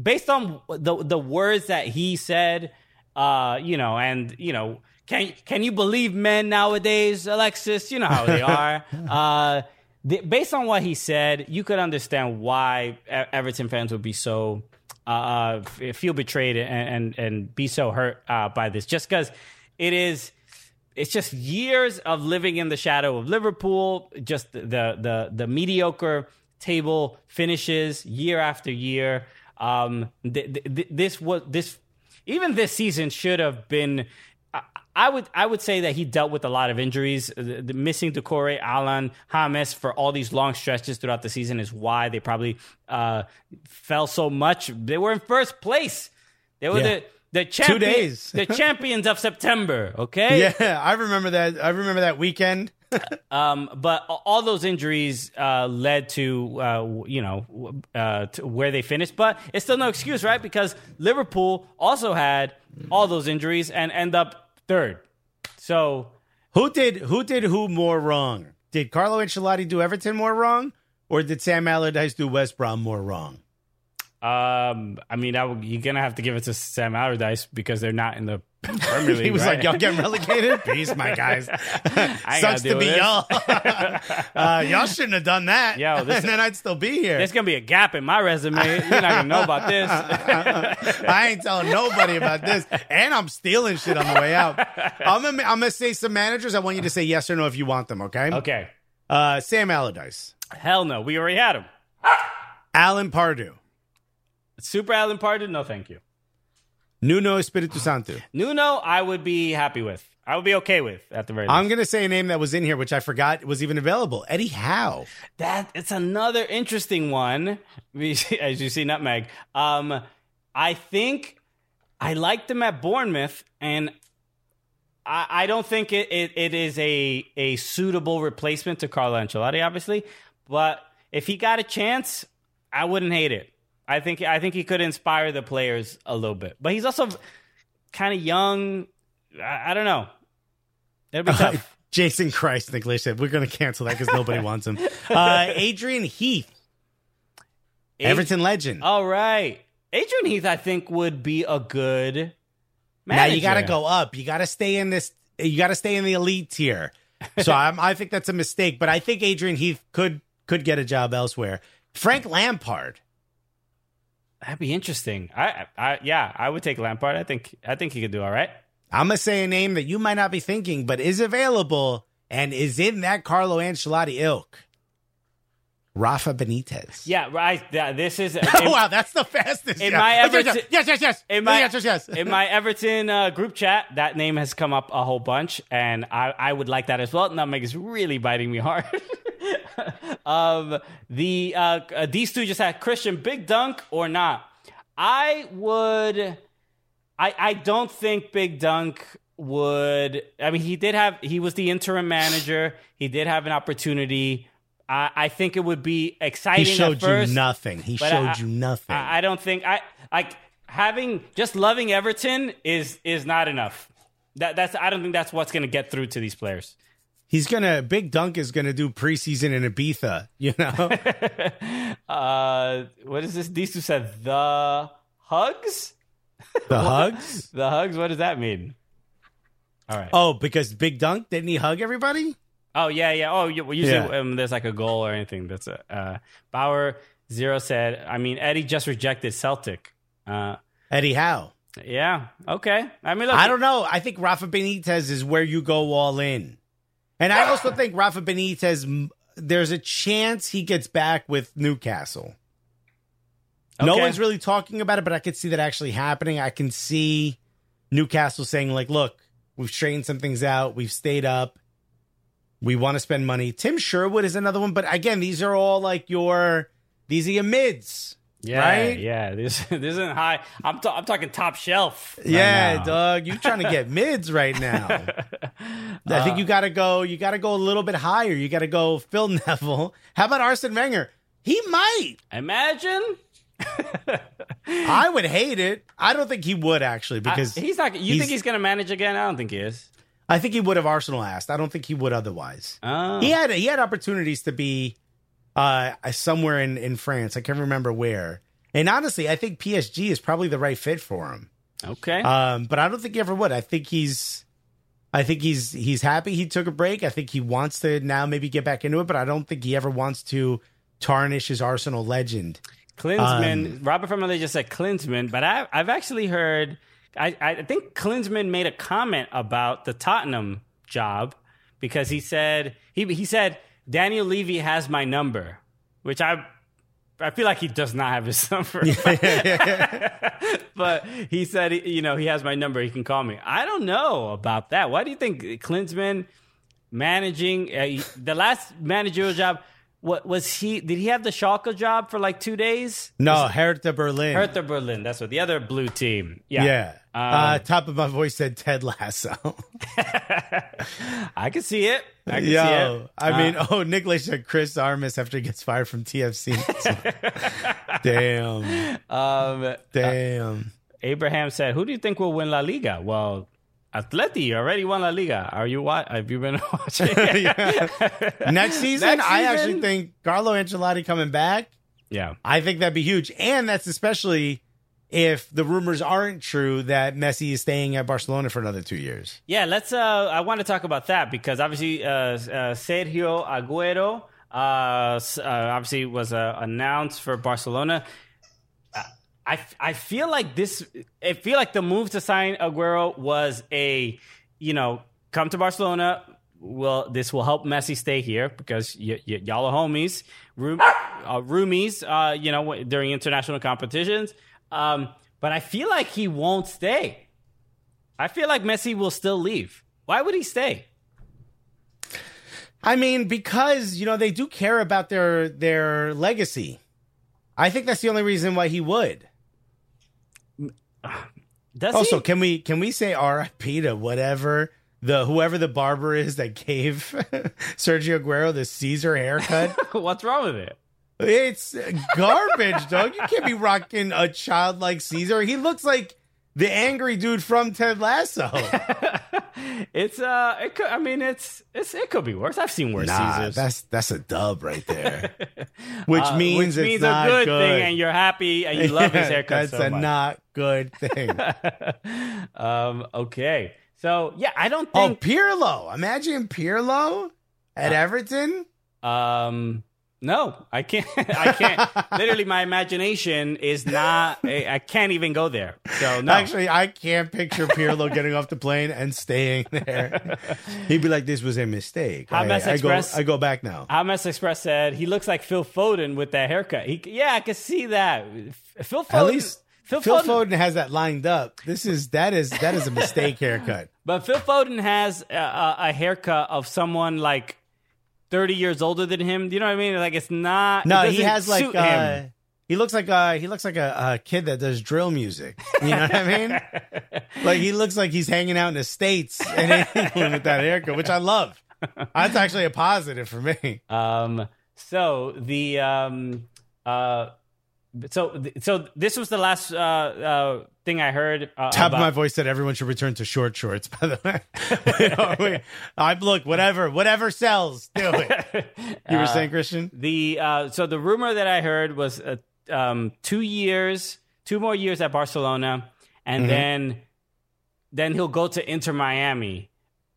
based on the the words that he said, uh, you know, and you know, can can you believe men nowadays, Alexis? You know how they are. uh, the, based on what he said, you could understand why Everton fans would be so uh, feel betrayed and and, and be so hurt uh, by this, just because it is. It's just years of living in the shadow of Liverpool, just the the the mediocre table finishes year after year. Um, th- th- this was this even this season should have been. I- would I would say that he dealt with a lot of injuries. The, the missing Doucouré, Allan, James for all these long stretches throughout the season is why they probably uh, fell so much. They were in first place. They were Yeah. the the champion, days. the champions of September. Okay, Yeah, I remember that. I remember that weekend. um, but all those injuries uh, led to uh, you know uh, to where they finished. But it's still no excuse, right? Because Liverpool also had all those injuries and end up third. So Who did who did who more wrong? Did Carlo Ancelotti do Everton more wrong, or did Sam Allardyce do West Brom more wrong? um, I mean, I you're gonna have to give it to Sam Allardyce because they're not in the. He was right? like, "Y'all getting relegated? Peace, my guys. Sucks gotta be this." y'all. uh, y'all shouldn't have done that. Yo, this- and then I'd still be here. There's gonna be a gap in my resume. You're not gonna know about this. I ain't telling nobody about this, and I'm stealing shit on the way out. I'm gonna, I'm gonna say some managers. I want you to say yes or no if you want them. Okay. okay. Uh, Sam Allardyce, Hell no. We already had him. Alan Pardew, Super Alan Pardew. No, thank you. Nuno Espiritu Santo. Nuno, I would be happy with. I would be okay with at the very least. I'm gonna say a name that was in here, which I forgot was even available. Eddie Howe. that it's another interesting one. As you see, Nutmeg. Um, I think I liked him at Bournemouth, and I, I don't think it, it, it is a a suitable replacement to Carlo Ancelotti, obviously. But if he got a chance, I wouldn't hate it. I think I think he could inspire the players a little bit. But he's also kind of young. I, I don't know. It'll be tough. Jason Christ, Nicholas said, we're going to cancel that because nobody wants him. Uh, Adrian Heath, Everton legend. All right. Adrian Heath, I think, would be a good now you got to go up. You got to stay in this. You got to stay in the elite tier. So I'm, I think that's a mistake. But I think Adrian Heath could could get a job elsewhere. Frank Lampard. That'd be interesting. I, I, yeah, I would take Lampard. I think, I think he could do all right. I'm gonna say a name that you might not be thinking, but is available and is in that Carlo Ancelotti ilk. Rafa Benitez. Yeah, right. Yeah, this is Oh wow, that's the fastest. in yeah. my Everton- yes, yes, yes. in my yes, yes, yes. in my Everton uh, group chat. That name has come up a whole bunch, and I, I would like that as well. Nutmeg is really biting me hard. um, the uh, uh, these two just had Christian Big Dunk or not. I would. I I don't think Big Dunk would. I mean, he did have. He was the interim manager. He did have an opportunity. I, I think it would be exciting. he showed first, you nothing. He showed I- you nothing. I, I don't think I like having just loving Everton is is not enough. that that's I don't think that's what's going to get through to these players. He's gonna Big Dunk is gonna do preseason in Ibiza. You know, Uh, what is this? These two said the hugs. the hugs. The hugs. What does that mean? All right. Oh, because Big Dunk didn't he hug everybody? Oh yeah, yeah. Oh, you- well, usually Yeah. um, there's like a goal or anything. That's a uh, Bauer zero said. I mean, Eddie just rejected Celtic. Uh, Eddie Howe. yeah. Okay. I mean, look. I don't know. I think Rafa Benitez is where you go all in. And I also think Rafa Benitez, there's a chance he gets back with Newcastle. No one's really talking about it, but I could see that actually happening. I can see Newcastle saying, like, look, we've straightened some things out. We've stayed up. We want to spend money. Tim Sherwood is another one. But again, these are all like your, these are your mids. Yeah. right? Yeah. This this isn't high. I'm ta- I'm talking top shelf. right Yeah, now. dog. You trying to get mids right now. I think you gotta go, you gotta go a little bit higher. You gotta go Phil Neville. How about Arsene Wenger? He might. Imagine. I would hate it. I don't think he would actually because I- he's not. You think he's going to manage again? I don't think he is. I think he would have Arsenal asked. I don't think he would otherwise. Oh. He had he had opportunities to be uh somewhere in in France. I can't remember where. And honestly, I think PSG is probably the right fit for him. Okay. Um, but I don't think he ever would. I think he's, I think he's he's happy he took a break. I think he wants to now maybe get back into it, but I don't think he ever wants to tarnish his Arsenal legend. Klinsmann, Um, Robert from LA just said Klinsmann, but I, I've actually heard. I, I think Klinsmann made a comment about the Tottenham job because he said he he said Daniel Levy has my number, which I I feel like he does not have his number. but he said you know he has my number. He can call me. I don't know about that. Why do you think Klinsmann managing uh, the last managerial job? What was he? Did he have the Schalke job for like two days? No, Hertha Berlin. Hertha Berlin. That's what the other blue team. Yeah. yeah. Um, uh, top of my voice said Ted Lasso. I can see it. I can see Yo, it. I Uh, mean, oh, Nicholas said Chris Armas after he gets fired from TFC. damn, um, damn. Abraham said, "Who do you think will win La Liga?" Well, Atleti already won La Liga. Are you what? Have you been watching? Next season, Next I season? actually think Carlo Ancelotti coming back. yeah. I think that'd be huge. And that's especially if the rumors aren't true that Messi is staying at Barcelona for another two years. Yeah, let's. Uh, I want to talk about that because obviously uh, uh, Sergio Aguero, uh, uh, obviously was uh, announced for Barcelona. I I feel like this. I feel like the move to sign Aguero was a, you know, come to Barcelona. Well, this will help Messi stay here because y- y- y'all are homies, room, roomies. You know, during international competitions. Um, but I feel like he won't stay. I feel like Messi will still leave. Why would he stay? I mean, because you know they do care about their their legacy. I think that's the only reason why he would. Does Also, he? can we can we say R.I.P. to whatever the whoever the barber is that gave Sergio Aguero the Caesar haircut? What's wrong with it? It's garbage, dog. You can't be rocking a child like Caesar. He looks like the angry dude from Ted Lasso. It's uh, it could. I mean, it's it's it could be worse. I've seen worse Nah, Caesars. that's that's a dub right there. Which Uh, means which it's means not a good, good. thing, and you're happy and you love his haircut That's so a much. not good thing. um. Okay. So yeah, I don't oh, think. Pirlo! Imagine Pirlo at Everton. Um. No, I can't. I can't. Literally, my imagination is not. I I can't even go there. So no. Actually, I can't picture Pirlo getting off the plane and staying there. He'd be like, "This was a mistake. I, Hamas I go, Express- I go back now." Hamas Express said he looks like Phil Foden with that haircut. He, yeah, I can see that. Phil Foden. At least Phil, Phil Foden, Foden has that lined up. This is that is that is a mistake haircut. but Phil Foden has a, a, a haircut of someone like thirty years older than him. Do you know what I mean? Like it's not. No, it he has like uh, he looks like uh he looks like a, a kid that does drill music. You know what I mean? like he looks like he's hanging out in the states and England with that haircut, which I love. That's actually a positive for me. Um. So the um uh So, so this was the last uh, uh, thing I heard. Uh, Top about, of my voice said everyone should return to short shorts. By the way, I'm look whatever whatever sells, do it. You were saying, Christian? The uh, so the rumor that I heard was uh, um, two years, two more years at Barcelona, and then then he'll go to Inter Miami.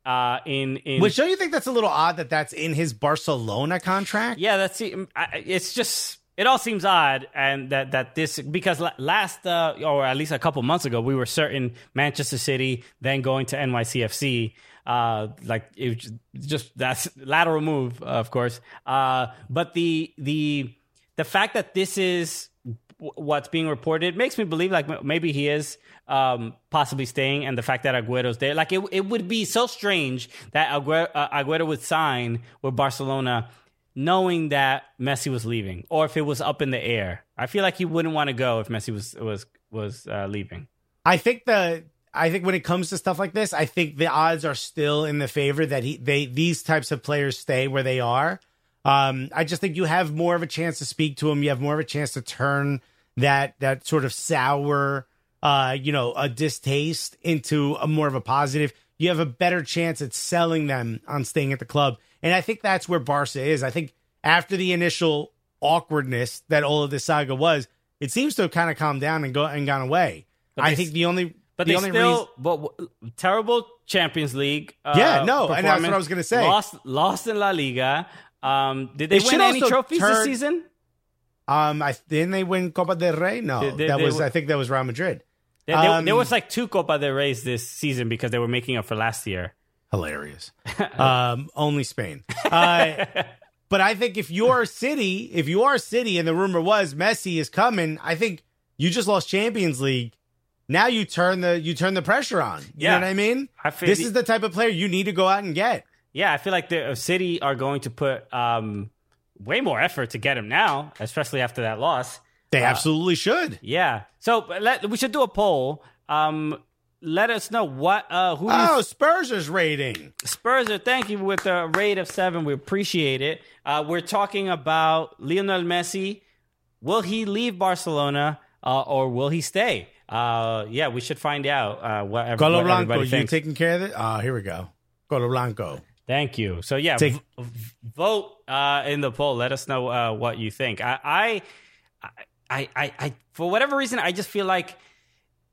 Uh, in in Which don't you think that's a little odd that that's in his Barcelona contract? yeah, that's I- it's just it all seems odd, and that that this because last uh, or at least a couple months ago we were certain Manchester City, then going to NYCFC. Uh, like it just, that's lateral move, of course. Uh, but the the the fact that this is what's being reported makes me believe like maybe he is um, possibly staying, and the fact that Aguero's there, like it, it would be so strange that Aguero, uh, Aguero would sign with Barcelona, knowing that Messi was leaving, or if it was up in the air. I feel like he wouldn't want to go if Messi was was was uh, leaving. I think the I think when it comes to stuff like this, I think the odds are still in the favor that he they these types of players stay where they are. Um, I just think you have more of a chance to speak to him. You have more of a chance to turn that that sort of sour, uh, you know, a distaste into a more of a positive. You have a better chance at selling them on staying at the club, and I think that's where Barca is. I think after the initial awkwardness that all of this saga was, it seems to have kind of calmed down and go and gone away. I think the only But the they only still, reason but w- terrible Champions League. Uh, Yeah, no, and that's what. I was gonna say. Lost, lost in La Liga. Um, did they, They win any trophies this season? um I didn't they win Copa del Rey? No, They- they- that was were- I think that was Real Madrid. Um, there was like two Copa del Reyes this season because they were making up for last year. Hilarious. um, only Spain. Uh, but I think if you're City, if you are City, and the rumor was Messi is coming, I think you just lost Champions League. Now you turn the you turn the pressure on. You Yeah. know what I mean? I feel this the- is the type of player you need to go out and get. Yeah, I feel like the uh, City are going to put um, way more effort to get him now, especially after that loss. They absolutely should. Yeah. So let, we should do a poll. Um, let us know what uh, who do you Oh, Spurs' rating. Spurs thank you with a rate of seven. We appreciate it. Uh, we're talking about Lionel Messi. Will he leave Barcelona uh, or will he stay? Uh, yeah, we should find out uh, what, ev- Colo what Blanco, you taking care of it? Oh, here we go. Colo Blanco. Thank you. So yeah, Take- v- v- vote uh, in the poll. Let us know uh, what you think. I, I, I, I, I, for whatever reason, I just feel like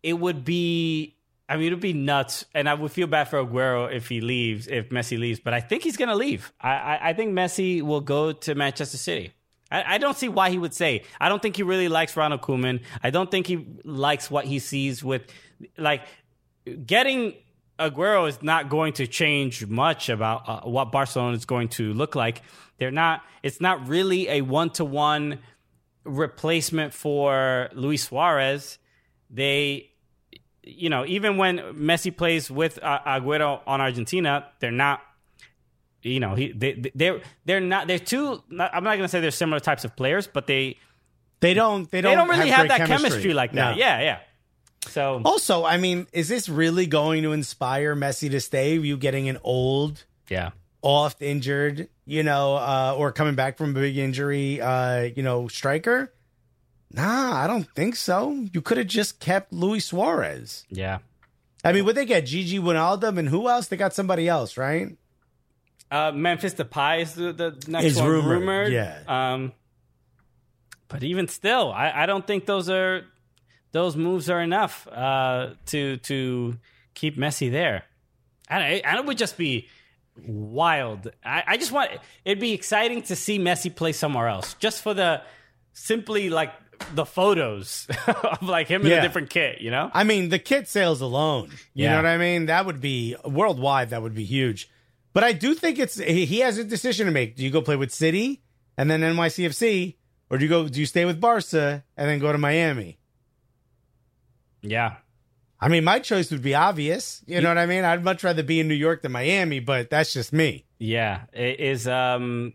it would be. I mean, it would be nuts, and I would feel bad for Aguero if he leaves, if Messi leaves. But I think he's going to leave. I, I, I think Messi will go to Manchester City. I, I don't see why he would say. I don't think he really likes Ronald Koeman. I don't think he likes what he sees with, like, getting Aguero is not going to change much about uh, what Barcelona is going to look like. They're not. It's not really a one to one replacement for Luis Suarez. They, you know, even when Messi plays with uh, Aguero on Argentina, they're not. You know, he they they're they're not they're two. Not, I'm not going to say they're similar types of players, but they They don't. They don't. they don't really have, great that chemistry, like that. No. Yeah, yeah. So Also, I mean, is this really going to inspire Messi to stay? You getting an old, yeah. oft injured, you know, uh, or coming back from a big injury, uh, you know, striker? Nah, I don't think so. You could have just kept Luis Suarez. Yeah. I mean, would they get Gini Wijnaldum and who else? They got somebody else, right? Uh, Memphis Depay is the, the next Is one rumored, rumored. yeah. Um, but even still, I, I don't think those are those moves are enough uh, to to keep Messi there. And it, and it would just be wild. I, I just want it'd be exciting to see Messi play somewhere else, just for the simply like the photos of like him in a different kit. You know? I mean, the kit sales alone, you Yeah. know what I mean? That would be worldwide, that would be huge. But I do think it's he has a decision to make. Do you go play with City and then NYCFC, or do you go do you stay with Barca and then go to Miami? Yeah. I mean, my choice would be obvious. You know what I mean? I'd much rather be in New York than Miami, but that's just me. Yeah, it is. Um,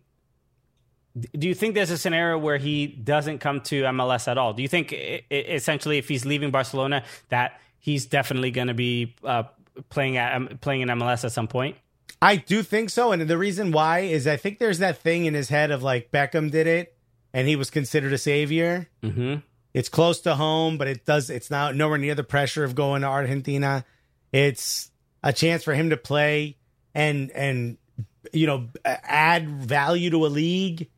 do you think there's a scenario where he doesn't come to MLS at all? Do you think i- i- essentially, if he's leaving Barcelona, that he's definitely going to be uh, playing at um, playing in MLS at some point? I do think so. And the reason why is I think there's that thing in his head of like Beckham did it and he was considered a savior. Mm-hmm. It's close to home, but it does. It's not nowhere near the pressure of going to Argentina. It's a chance for him to play and and you know add value to a league.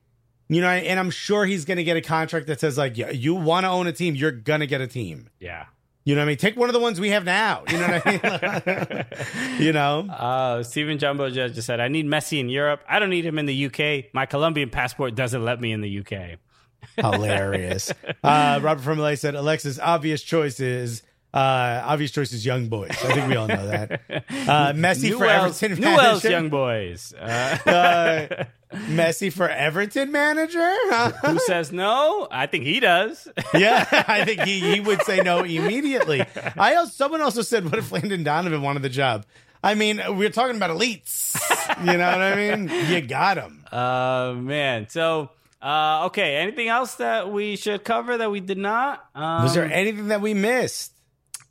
You know, and I'm sure he's going to get a contract that says like, "Yeah, you want to own a team, you're going to get a team. Yeah. You know what I mean? Take one of the ones we have now. You know what I mean? you know? Uh, Stephen Jumbo just said, I need Messi in Europe. I don't need him in the UK. My Colombian passport doesn't let me in the UK. Hilarious. Uh, Robert from LA said, Alexis, obvious choice is uh, obvious choice is young boys. I think we all know that. Uh, Messi for Everton Newell's manager. young boys. Uh, Uh, Messi for Everton manager? who says no? I think he does. yeah, I think he, he would say no immediately. I also, someone also said, "What if Landon Donovan wanted the job?" I mean, we're talking about elites. You know what I mean? You got him. Uh, man. So, uh, okay. Anything else that we should cover that we did not? Um, Was there anything that we missed?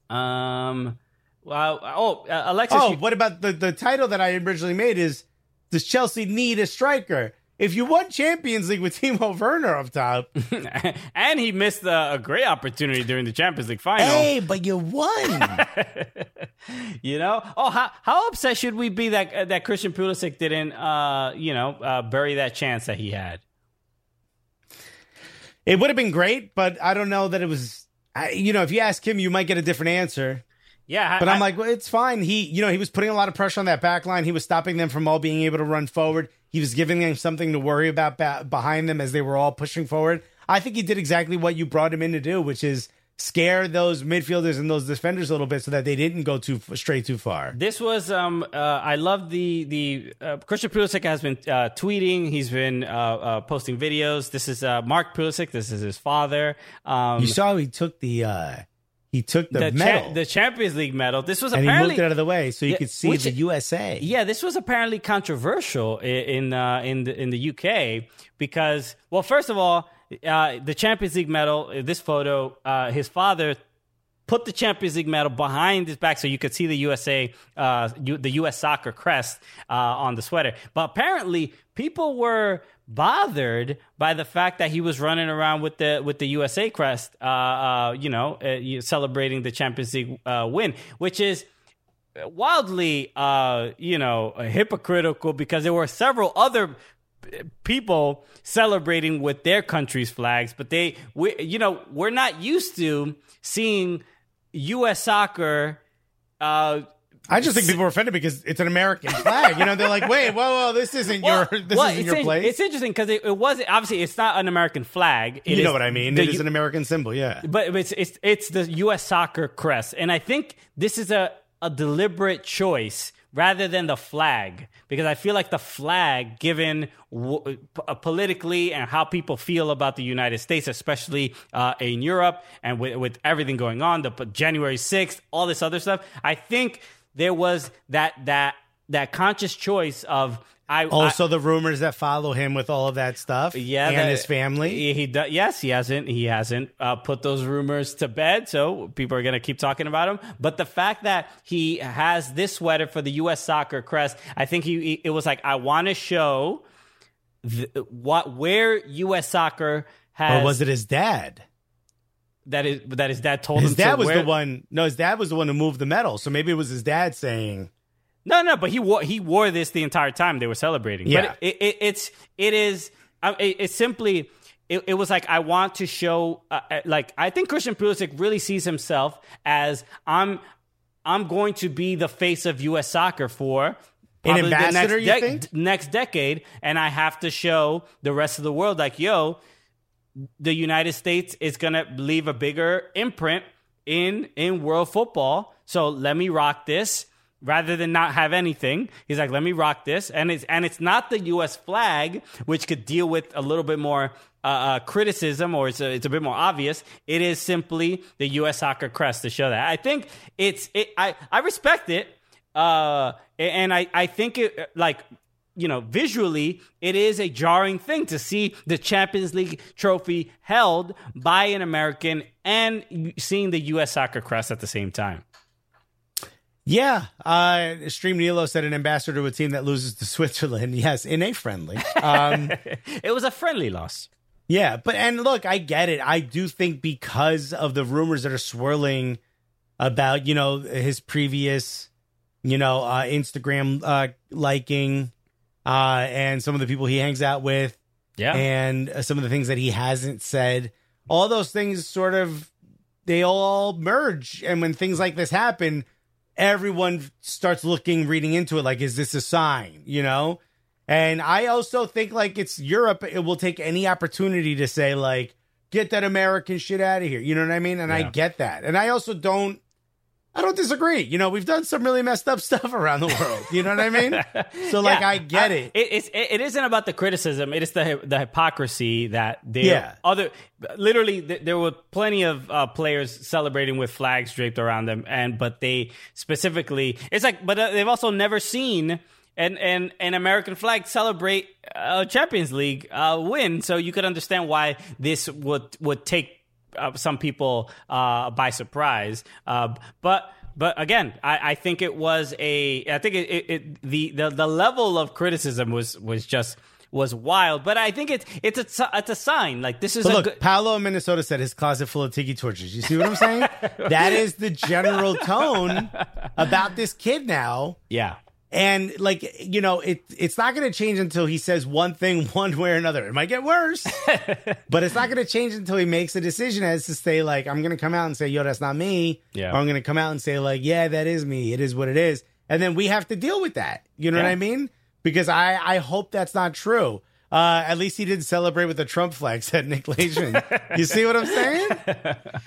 Um. Well, oh, uh, Alexis. Oh, you- what about the the title that I originally made? Is does Chelsea need a striker? If you won Champions League with Timo Werner up top, and he missed a, a great opportunity during the Champions League final. hey, but you won. You know? Oh, how how upset should we be that uh, that Christian Pulisic didn't, uh, you know, uh, bury that chance that he had? it would have been great, but I don't know that it was. I, you know, if you ask him, you might get a different answer. Yeah, But I, I'm like, well, it's fine. He, you know, he was putting a lot of pressure on that back line. He was stopping them from all being able to run forward. He was giving them something to worry about ba- behind them as they were all pushing forward. I think he did exactly what you brought him in to do, which is scare those midfielders and those defenders a little bit so that they didn't go too straight too far. This was um uh, I love the the uh, Christian Pulisic has been uh, tweeting. He's been uh, uh, posting videos. This is uh, Mark Pulisic. This is his father. Um, You saw he took the uh he took the, the, cha- medal the Champions League medal. This was and he apparently moved it out of the way so you Yeah, could see which- the USA. Yeah, this was apparently controversial in uh, in the in the UK because, well, first of all, uh, the Champions League medal. uh, This photo, uh, his father put the Champions League medal behind his back so you could see the USA, uh, U- the U.S. soccer crest uh, on the sweater. But apparently, people were bothered by the fact that he was running around with the with the USA crest, uh, uh, you know, uh, celebrating the Champions League win, which is wildly, you know, hypocritical because there were several other people celebrating with their country's flags, but they, we, you know, we're not used to seeing U.S. soccer. Uh, I just think people were offended because it's an American flag. You know, they're like, "Wait, whoa, whoa, this isn't well, your this well, isn't your in- place." It's interesting because it, it was obviously it's not an American flag. It you know what I mean? the It is an American symbol, yeah. but it's it's it's the U.S. soccer crest, and I think this is a a deliberate choice rather than the flag. Because I feel like the flag, given uh, politically and how people feel about the United States, especially uh, in Europe and with, with everything going on, the January sixth, all this other stuff, I think there was that that that conscious choice of I Also, the rumors that follow him with all of that stuff, yeah, and that- his family. He, he do- yes, he hasn't. He hasn't uh, put those rumors to bed, so people are gonna keep talking about him. But the fact that he has this sweater for the U.S. Soccer crest, I think he, he- it was like I want to show th- what where U.S. Soccer has or was it his dad? that is that his dad told His him dad to was wear- the one. No, his dad was the one who moved the medal. So maybe it was his dad saying, No, no, but he wore he wore this the entire time they were celebrating. Yeah. but it, it, it's it is it, it's simply. It, it was like I want to show, uh, uh, like I think Christian Pulisic really sees himself as I'm, I'm going to be the face of U.S. soccer for probably the ambassador, next, you think? next decade, and I have to show the rest of the world, like, yo, the United States is going to leave a bigger imprint in in world football. So let me rock this rather than not have anything. He's like, let me rock this, and it's and it's not the U.S. flag, which could deal with a little bit more. Uh, uh, criticism, or it's a, it's a bit more obvious. It is simply the U.S. soccer crest to show that. I think it's it. I I respect it, uh, and I I think it like you know, visually, it is a jarring thing to see the Champions League trophy held by an American and seeing the U.S. soccer crest at the same time. "Yeah." Uh, Stream Nilo said an ambassador to a team that loses to Switzerland. Yes, in a friendly. Um, It was a friendly loss. Yeah, but and look, I get it. I do think because of the rumors that are swirling about, you know, his previous, you know, uh, Instagram uh, liking uh, and some of the people he hangs out with Yeah. and uh, some of the things that he hasn't said, all those things sort of they all merge. And when things like this happen, everyone starts looking, reading into it like, is this a sign? You know? And I also think like it's Europe, it will take any opportunity to say, like, get that American shit out of here. You know what I mean? And I get that. And I also don't I don't disagree. You know, we've done some really messed up stuff around the world. You know what I mean? So like Yeah. I get it. It, it's, it, it isn't about the criticism. It is the the hypocrisy that they Yeah. other literally th- there were plenty of uh, players celebrating with flags draped around them, and but they specifically it's like but uh, they've also never seen. An, an, an American flag celebrate a Champions League uh, win, so you could understand why this would would take uh, some people uh, by surprise. Uh, but but again, I, I think it was a. I think it, it, it the, the the level of criticism was was just was wild. But I think it's it's a it's a sign. Like this is But a look, good. Paolo in Minnesota said his closet full of tiki torches. You see what I'm saying? that is the general tone about this kid now. Yeah, And like, you know, it it's not going to change until he says one thing one way or another. It might get worse, but it's not going to change until he makes a decision as to say like, I'm going to come out and say, yo, that's not me. Yeah. Or I'm going to come out and say like, yeah, that is me. It is what it is. And then we have to deal with that. You know what I mean? Because I I hope that's not true. Uh, at least he didn't celebrate with the Trump flag, said Nick Leishman. you see what I'm saying?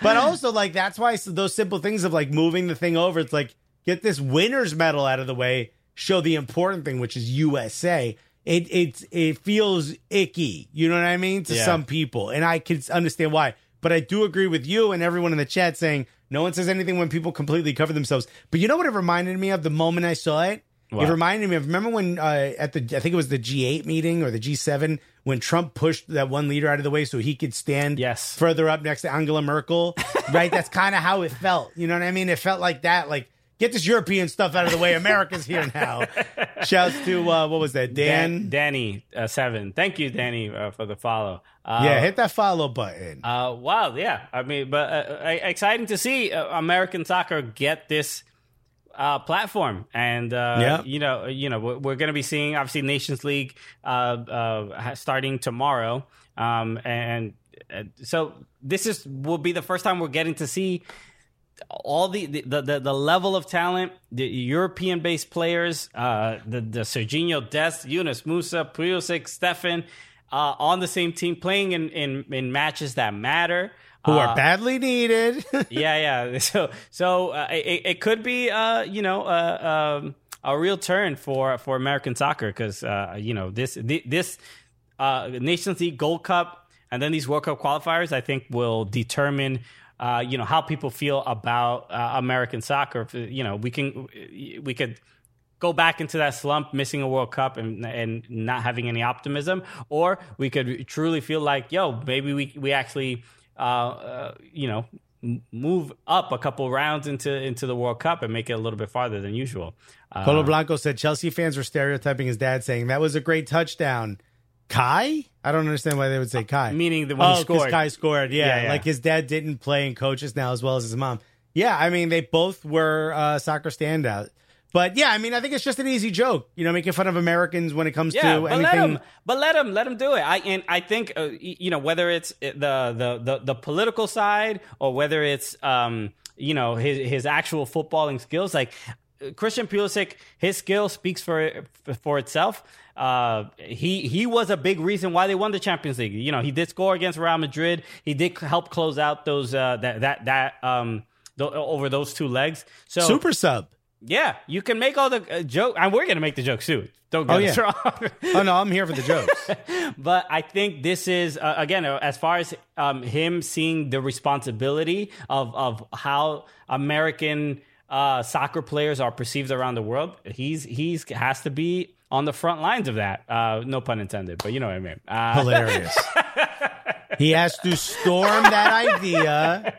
But also, like, that's why those simple things of like moving the thing over, it's like, get this winner's medal out of the way, show the important thing, which is USA. It it it feels icky, you know what I mean, to Yeah. some people, and I can understand why. But I do agree with you and everyone in the chat saying no one says anything when people completely cover themselves. But you know what it reminded me of the moment I saw it? It reminded me of remember when uh, at the I think it was the G8 meeting or the G7 when Trump pushed that one leader out of the way so he could stand Yes. further up next to Angela Merkel. right? That's kind of how it felt. You know what I mean? It felt like that. Like get this European stuff out of the way. America's here now. Shouts to uh, what was that? Dan. Dan, Danny uh, seven. Thank you, Danny, uh, for the follow. Uh, yeah, hit that follow button. Uh, wow, yeah. I mean, but uh, exciting to see American soccer get this uh, platform, and uh, Yeah. you know, you know, we're, we're going to be seeing obviously Nations League uh, uh, starting tomorrow, um, and so this is will be the first time we're getting to see all the the, the, the level of talent, the European based players, uh, the the Sergiño Dest, Yunus Musah, Pulisic, Steffen, uh, on the same team, playing in, in, in matches that matter. Who Uh, are badly needed. yeah, yeah. So, so uh, it, it could be, uh, you know, uh, um, a real turn for for American soccer because uh, you know this this uh, Nations League Gold Cup and then these World Cup qualifiers, I think, will determine. Uh, you know how people feel about uh, American soccer. You know, we can we could go back into that slump, missing a World Cup and and not having any optimism, or we could truly feel like, yo, maybe we we actually, uh, uh, you know, move up a couple rounds into into the World Cup and make it a little bit farther than usual. Uh, Polo Blanco said Chelsea fans were stereotyping his dad, saying that was a great touchdown. Kai? I don't understand why they would say Kai. meaning the when oh, he 'cause scored. Kai scored. Yeah, Yeah, yeah. like his dad didn't play and coaches now as well as his mom. Yeah, I mean they both were uh, soccer standout. But yeah, I mean I think it's just an easy joke, you know, making fun of Americans when it comes yeah, to but anything. let him, but let him, let him do it. I and I think uh, you know whether it's the the the, the political side or whether it's um you know his his actual footballing skills. Like uh, Christian Pulisic, his skill speaks for for itself. Uh, he he was a big reason why they won the Champions League. You know, he did score against Real Madrid. He did help close out those uh, that that that um th- over those two legs. So Super sub. yeah, you can make all the uh, joke, and we're gonna make the jokes too. Don't get Oh, us yeah. wrong. Oh no, I'm here for the jokes. but I think this is uh, again uh, as far as um, him seeing the responsibility of of how American uh, soccer players are perceived around the world. He's he's has to be on the front lines of that. Uh, no pun intended, but you know what I mean. Uh, Hilarious. He has to storm that idea.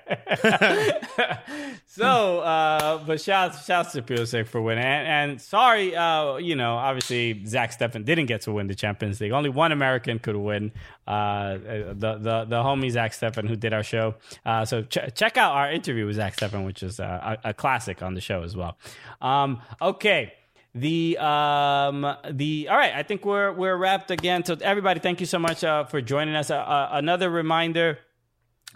So, uh, but shouts shouts to Pulisic for winning, and, and sorry, uh, you know, obviously Zach Steffen didn't get to win the Champions League. Only one American could win. Uh, the the the homie Zach Steffen who did our show. Uh, so ch- check out our interview with Zach Steffen, which is uh, a, a classic on the show as well. Um, okay. The um the all right, I think we're we're wrapped again. So everybody, thank you so much uh, for joining us. Uh, uh, another reminder.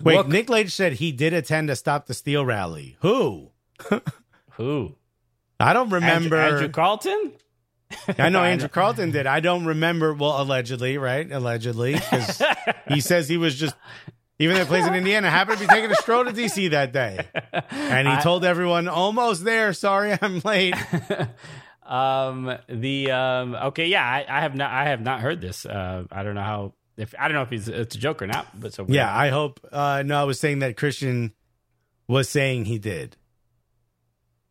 Wait, Look- Nick Lage said he did attend a Stop the Steal rally. Who? Who? I don't remember. Andrew Carleton? I know Andrew Carleton did. I don't remember. Well, allegedly, right? Allegedly, because he says he was just. Even though he plays in Indiana, happened to be taking a stroll to DC that day, and he told everyone, "Almost there. Sorry, I'm late." Um, the um, okay, yeah, I, I have not, I have not heard this. Uh, I don't know how if I don't know if he's it's a joke or not, but so Yeah, I hope. Uh, no, I was saying that Christian was saying he did.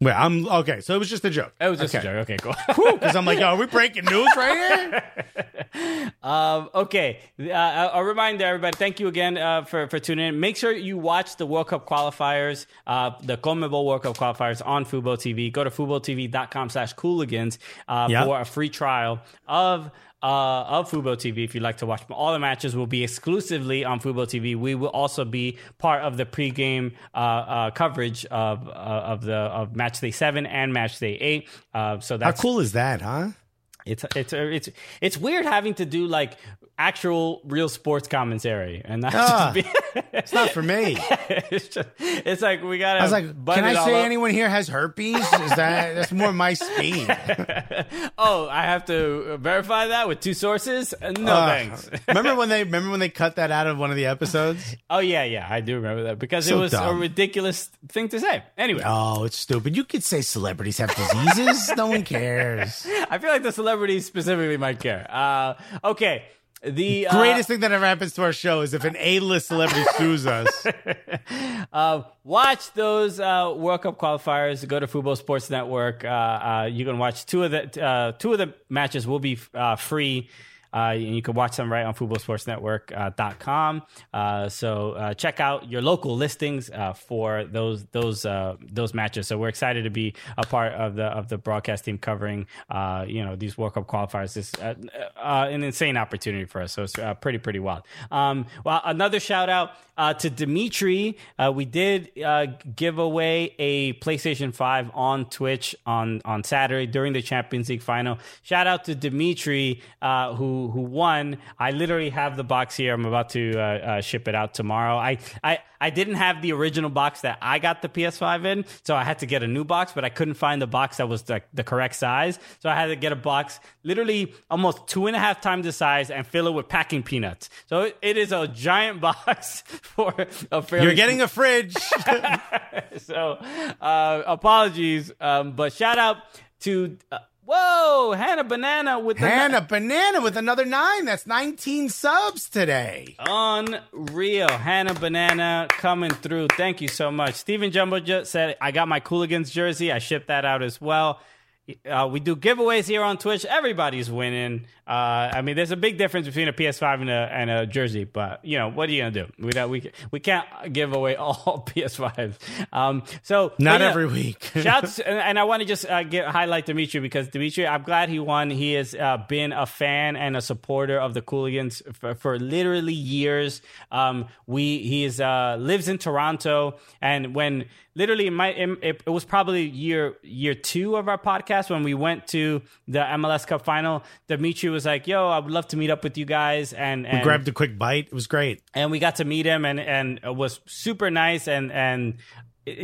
Well, I'm okay. So it was just a joke. it was just okay. a joke. Okay, cool. Because I'm like, yo, are we breaking news right here? Um, okay, uh, I'll remind everybody. Thank you again uh, for for tuning in. Make sure you watch the World Cup qualifiers, uh, the CONMEBOL World Cup qualifiers on Fubo TV. Go to FuboTV.com/slash Cooligans uh, Yep. for a free trial of. Uh, of Fubo TV, if you'd like to watch all the matches, will be exclusively on Fubo TV. We will also be part of the pregame uh, uh, coverage of uh, of the of Match Day Seven and Match Day Eight. Uh, so that's How cool is that, huh? it's it's it's it's weird having to do like actual real sports commentary and not Ah. just be. It's not for me. it's just it's like we gotta. I was like, can I say up. anyone here has herpes? Is that that's more my speed? Oh, I have to verify that with two sources. Uh, No Uh, thanks. remember when they remember when they cut that out of one of the episodes? oh yeah, yeah, I do remember that because it So was a ridiculous thing to say. Anyway, Oh, it's stupid. You could say celebrities have diseases. no one cares. I feel like the celebrities specifically might care. Uh, okay. The uh, Greatest thing that ever happens to our show is if an A-list celebrity sues us. Uh, watch those uh, World Cup qualifiers. Go to Fubo Sports Network. Uh, uh, you can watch two of the uh, two of the matches will be uh, free. Uh, and you can watch them right on FuboSportsNetwork.com. Uh, so uh, check out your local listings uh, for those those uh, those matches. So we're excited to be a part of the of the broadcast team covering uh, you know these World Cup qualifiers. It's uh, uh, an insane opportunity for us. So it's uh, pretty pretty wild. Um, well, another shout out uh, to Dimitri. Uh, we did uh, give away a PlayStation 5 on Twitch on, on Saturday during the Champions League final. Shout out to Dimitri uh, who who won. I literally have the box here. I'm about to uh, uh, ship it out tomorrow. I, I I didn't have the original box that I got the PS5 in, so I had to get a new box, but I couldn't find the box that was the, the correct size. So I had to get a box literally almost two and a half times the size and fill it with packing peanuts. So it, it is a giant box for a fairly You're getting a fridge. so uh, apologies, um, but shout out to uh, whoa Hannah Banana with Hannah Banana with another nine. That's 19 subs today. Unreal. Hannah Banana coming through. Thank you so much. Steven Jumbo just said, I got my Cooligans jersey. I shipped that out as well. Uh, we do giveaways here on Twitch. Everybody's winning. Uh, I mean, there's a big difference between a PS5 and a, and a jersey, but you know what are you gonna do? We don't, we we can't give away all PS5s. Um, so Not yeah, every week. Shouts, and, and I want to just uh, get, highlight Dimitri because Dimitri, I'm glad he won. He has uh, been a fan and a supporter of the Cooligans for, for literally years. Um, we he is uh, lives in Toronto, and when literally it, might, it, it was probably year year two of our podcast when we went to the MLS Cup final. Dimitri was like, "Yo, I would love to meet up with you guys," and, and Grabbed a quick bite. It was great. and we got to meet him and and it was super nice and and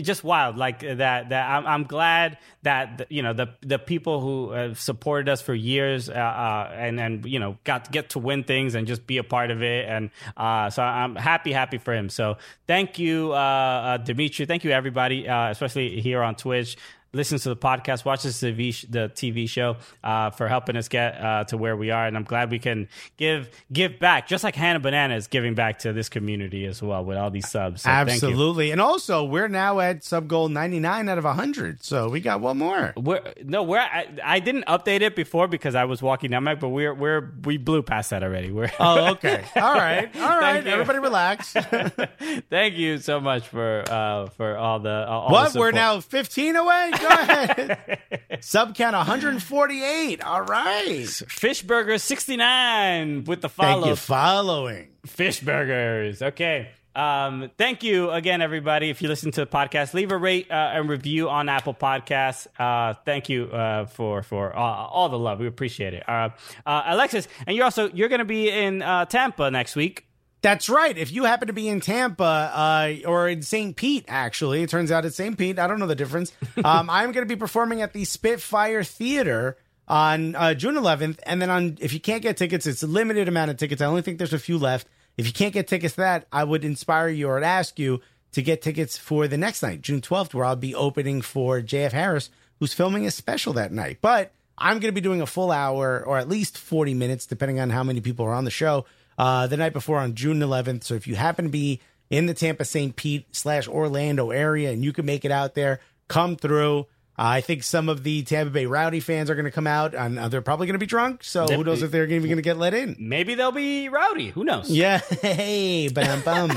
just wild like that that I'm, I'm glad that you know the the people who have supported us for years uh, uh, and and you know got to get to win things and just be a part of it and uh, so I'm happy happy for him so thank you uh, uh, Dimitri thank you everybody uh, especially here on Twitch listens to the podcast, watches the TV, the TV show, uh, for helping us get uh, to where we are. And I'm glad we can give give back, just like Hannah Banana is giving back to this community as well with all these subs. So thank you. Absolutely. And also, we're now at sub goal 99 out of 100. So we got one more. We're, no, we're. I, I didn't update it before because I was walking down Mac, but we're we're we blew past that already. We're Oh, okay. All right. All right. Everybody relax. thank you so much for uh for all the all the what? We're now 15 away? Go ahead. Sub count 148. All right. Fishburger sixty nine with the Thank you. Following. Fish burgers. Okay. Um, thank you again, everybody. If you listen to the podcast, leave a rate uh, and review on Apple Podcasts. Uh, thank you uh, for for uh, all the love. We appreciate it. Uh, uh, Alexis, and you're also you're going to be in uh, Tampa next week. That's right. If you happen to be in Tampa uh, or in St. Pete, actually, it turns out it's St. Pete. I don't know the difference. Um, I'm going to be performing at the Spitfire Theater on uh, June 11th, and then on if you can't get tickets, it's a limited amount of tickets. I only think there's a few left. If you can't get tickets, to that I would inspire you or ask you to get tickets for the next night, June 12th, where I'll be opening for JF Harris, who's filming a special that night. But I'm going to be doing a full hour or at least 40 minutes, depending on how many people are on the show, uh, the night before on June 11th. So if you happen to be in the Tampa St. Pete slash Orlando area and you can make it out there, come through. Uh, I think some of the Tampa Bay Rowdy fans are going to come out, and uh, they're probably going to be drunk. So who knows if they're even going to get let in? Maybe they'll be rowdy. Who knows? Yeah, hey, bam, bum.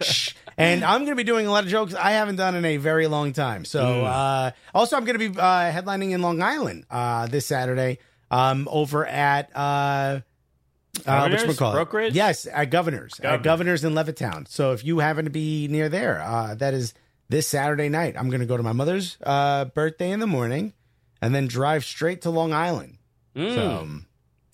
Shh. and I'm going to be doing a lot of jokes I haven't done in a very long time. So, uh, also, I'm going to be uh, headlining in Long Island uh, this Saturday um, over at. Uh, uh, Governors? whatchamacallit? Brokerage? Yes, at Governors. At Governors. Governors in Levittown. So if you happen to be near there, uh, that is this Saturday night. I'm going to go to my mother's uh, birthday in the morning and then drive straight to Long Island. Mm, So, um,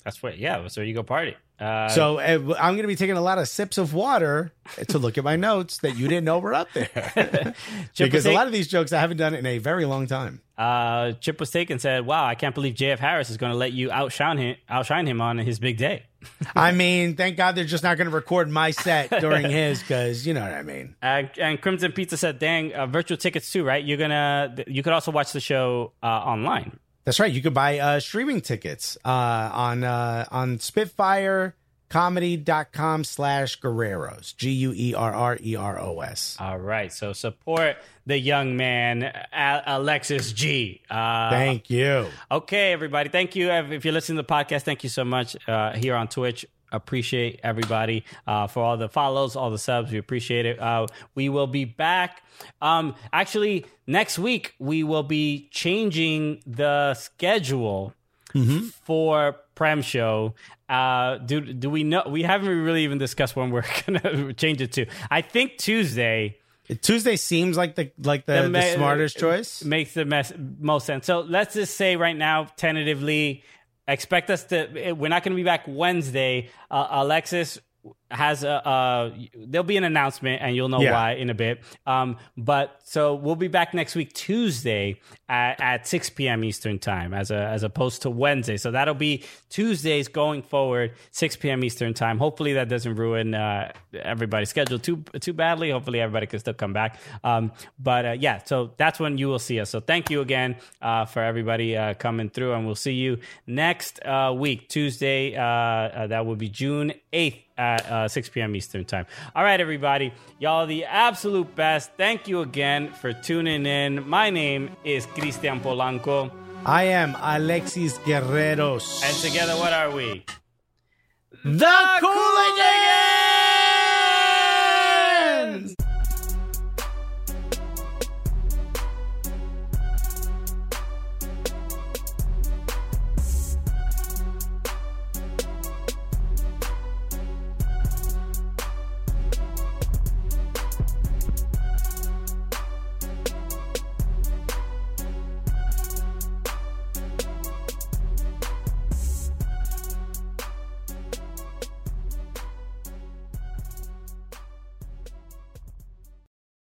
that's what. Yeah, that's where you go party. Uh, so uh, I'm going to be taking a lot of sips of water to look at my notes that you didn't know were up there. because a lot of these jokes I haven't done in a very long time. uh, Chip was taken said, "Wow, I can't believe JF Harris is going to let you outshine him, outshine him on his big day." I mean, thank God they're just not going to record my set during his because you know what I mean. Uh, and Crimson Pizza said, "Dang, uh, virtual tickets too, right? You're gonna, you could also watch the show uh, online." That's right. You could buy uh, streaming tickets uh, on uh, on spitfirecomedy.com slash Guerreros. G U E R R E R O S. All right, so support the young man, A- Alexis G. Uh, Thank you. Okay, everybody. Thank you. If if you're listening to the podcast, thank you so much uh, here on Twitch. Appreciate everybody uh, for all the follows, all the subs. We appreciate it. Uh, we will be back. Um, actually, next week we will be changing the schedule for Prem Show. Uh, do do we know? We haven't really even discussed when we're gonna change it to. I think Tuesday. Tuesday seems like the like the, the, ma- smartest choice. makes the mess, most sense. So let's just say right now, tentatively, expect us to. We're not going to be back Wednesday. Uh, Alexis has a. Uh, there'll be an announcement, and you'll know Yeah. why in a bit. Um, but so we'll be back next week Tuesday at, at 6 p.m. Eastern time, as a as opposed to Wednesday. So that'll be Tuesdays going forward, 6 p.m. Eastern time. Hopefully that doesn't ruin uh, everybody's schedule too too badly. Hopefully everybody can still come back. Um, but uh, yeah, so that's when you will see us. So thank you again uh, for everybody uh, coming through, and we'll see you next uh, week, Tuesday. Uh, uh, that will be June 8th at uh, 6 p.m. Eastern time. All right, everybody. Y'all the absolute best. Thank you again for tuning in. My name is Cristian Polanco. I am Alexis Guerreros. And together, what are we? the Cooligans!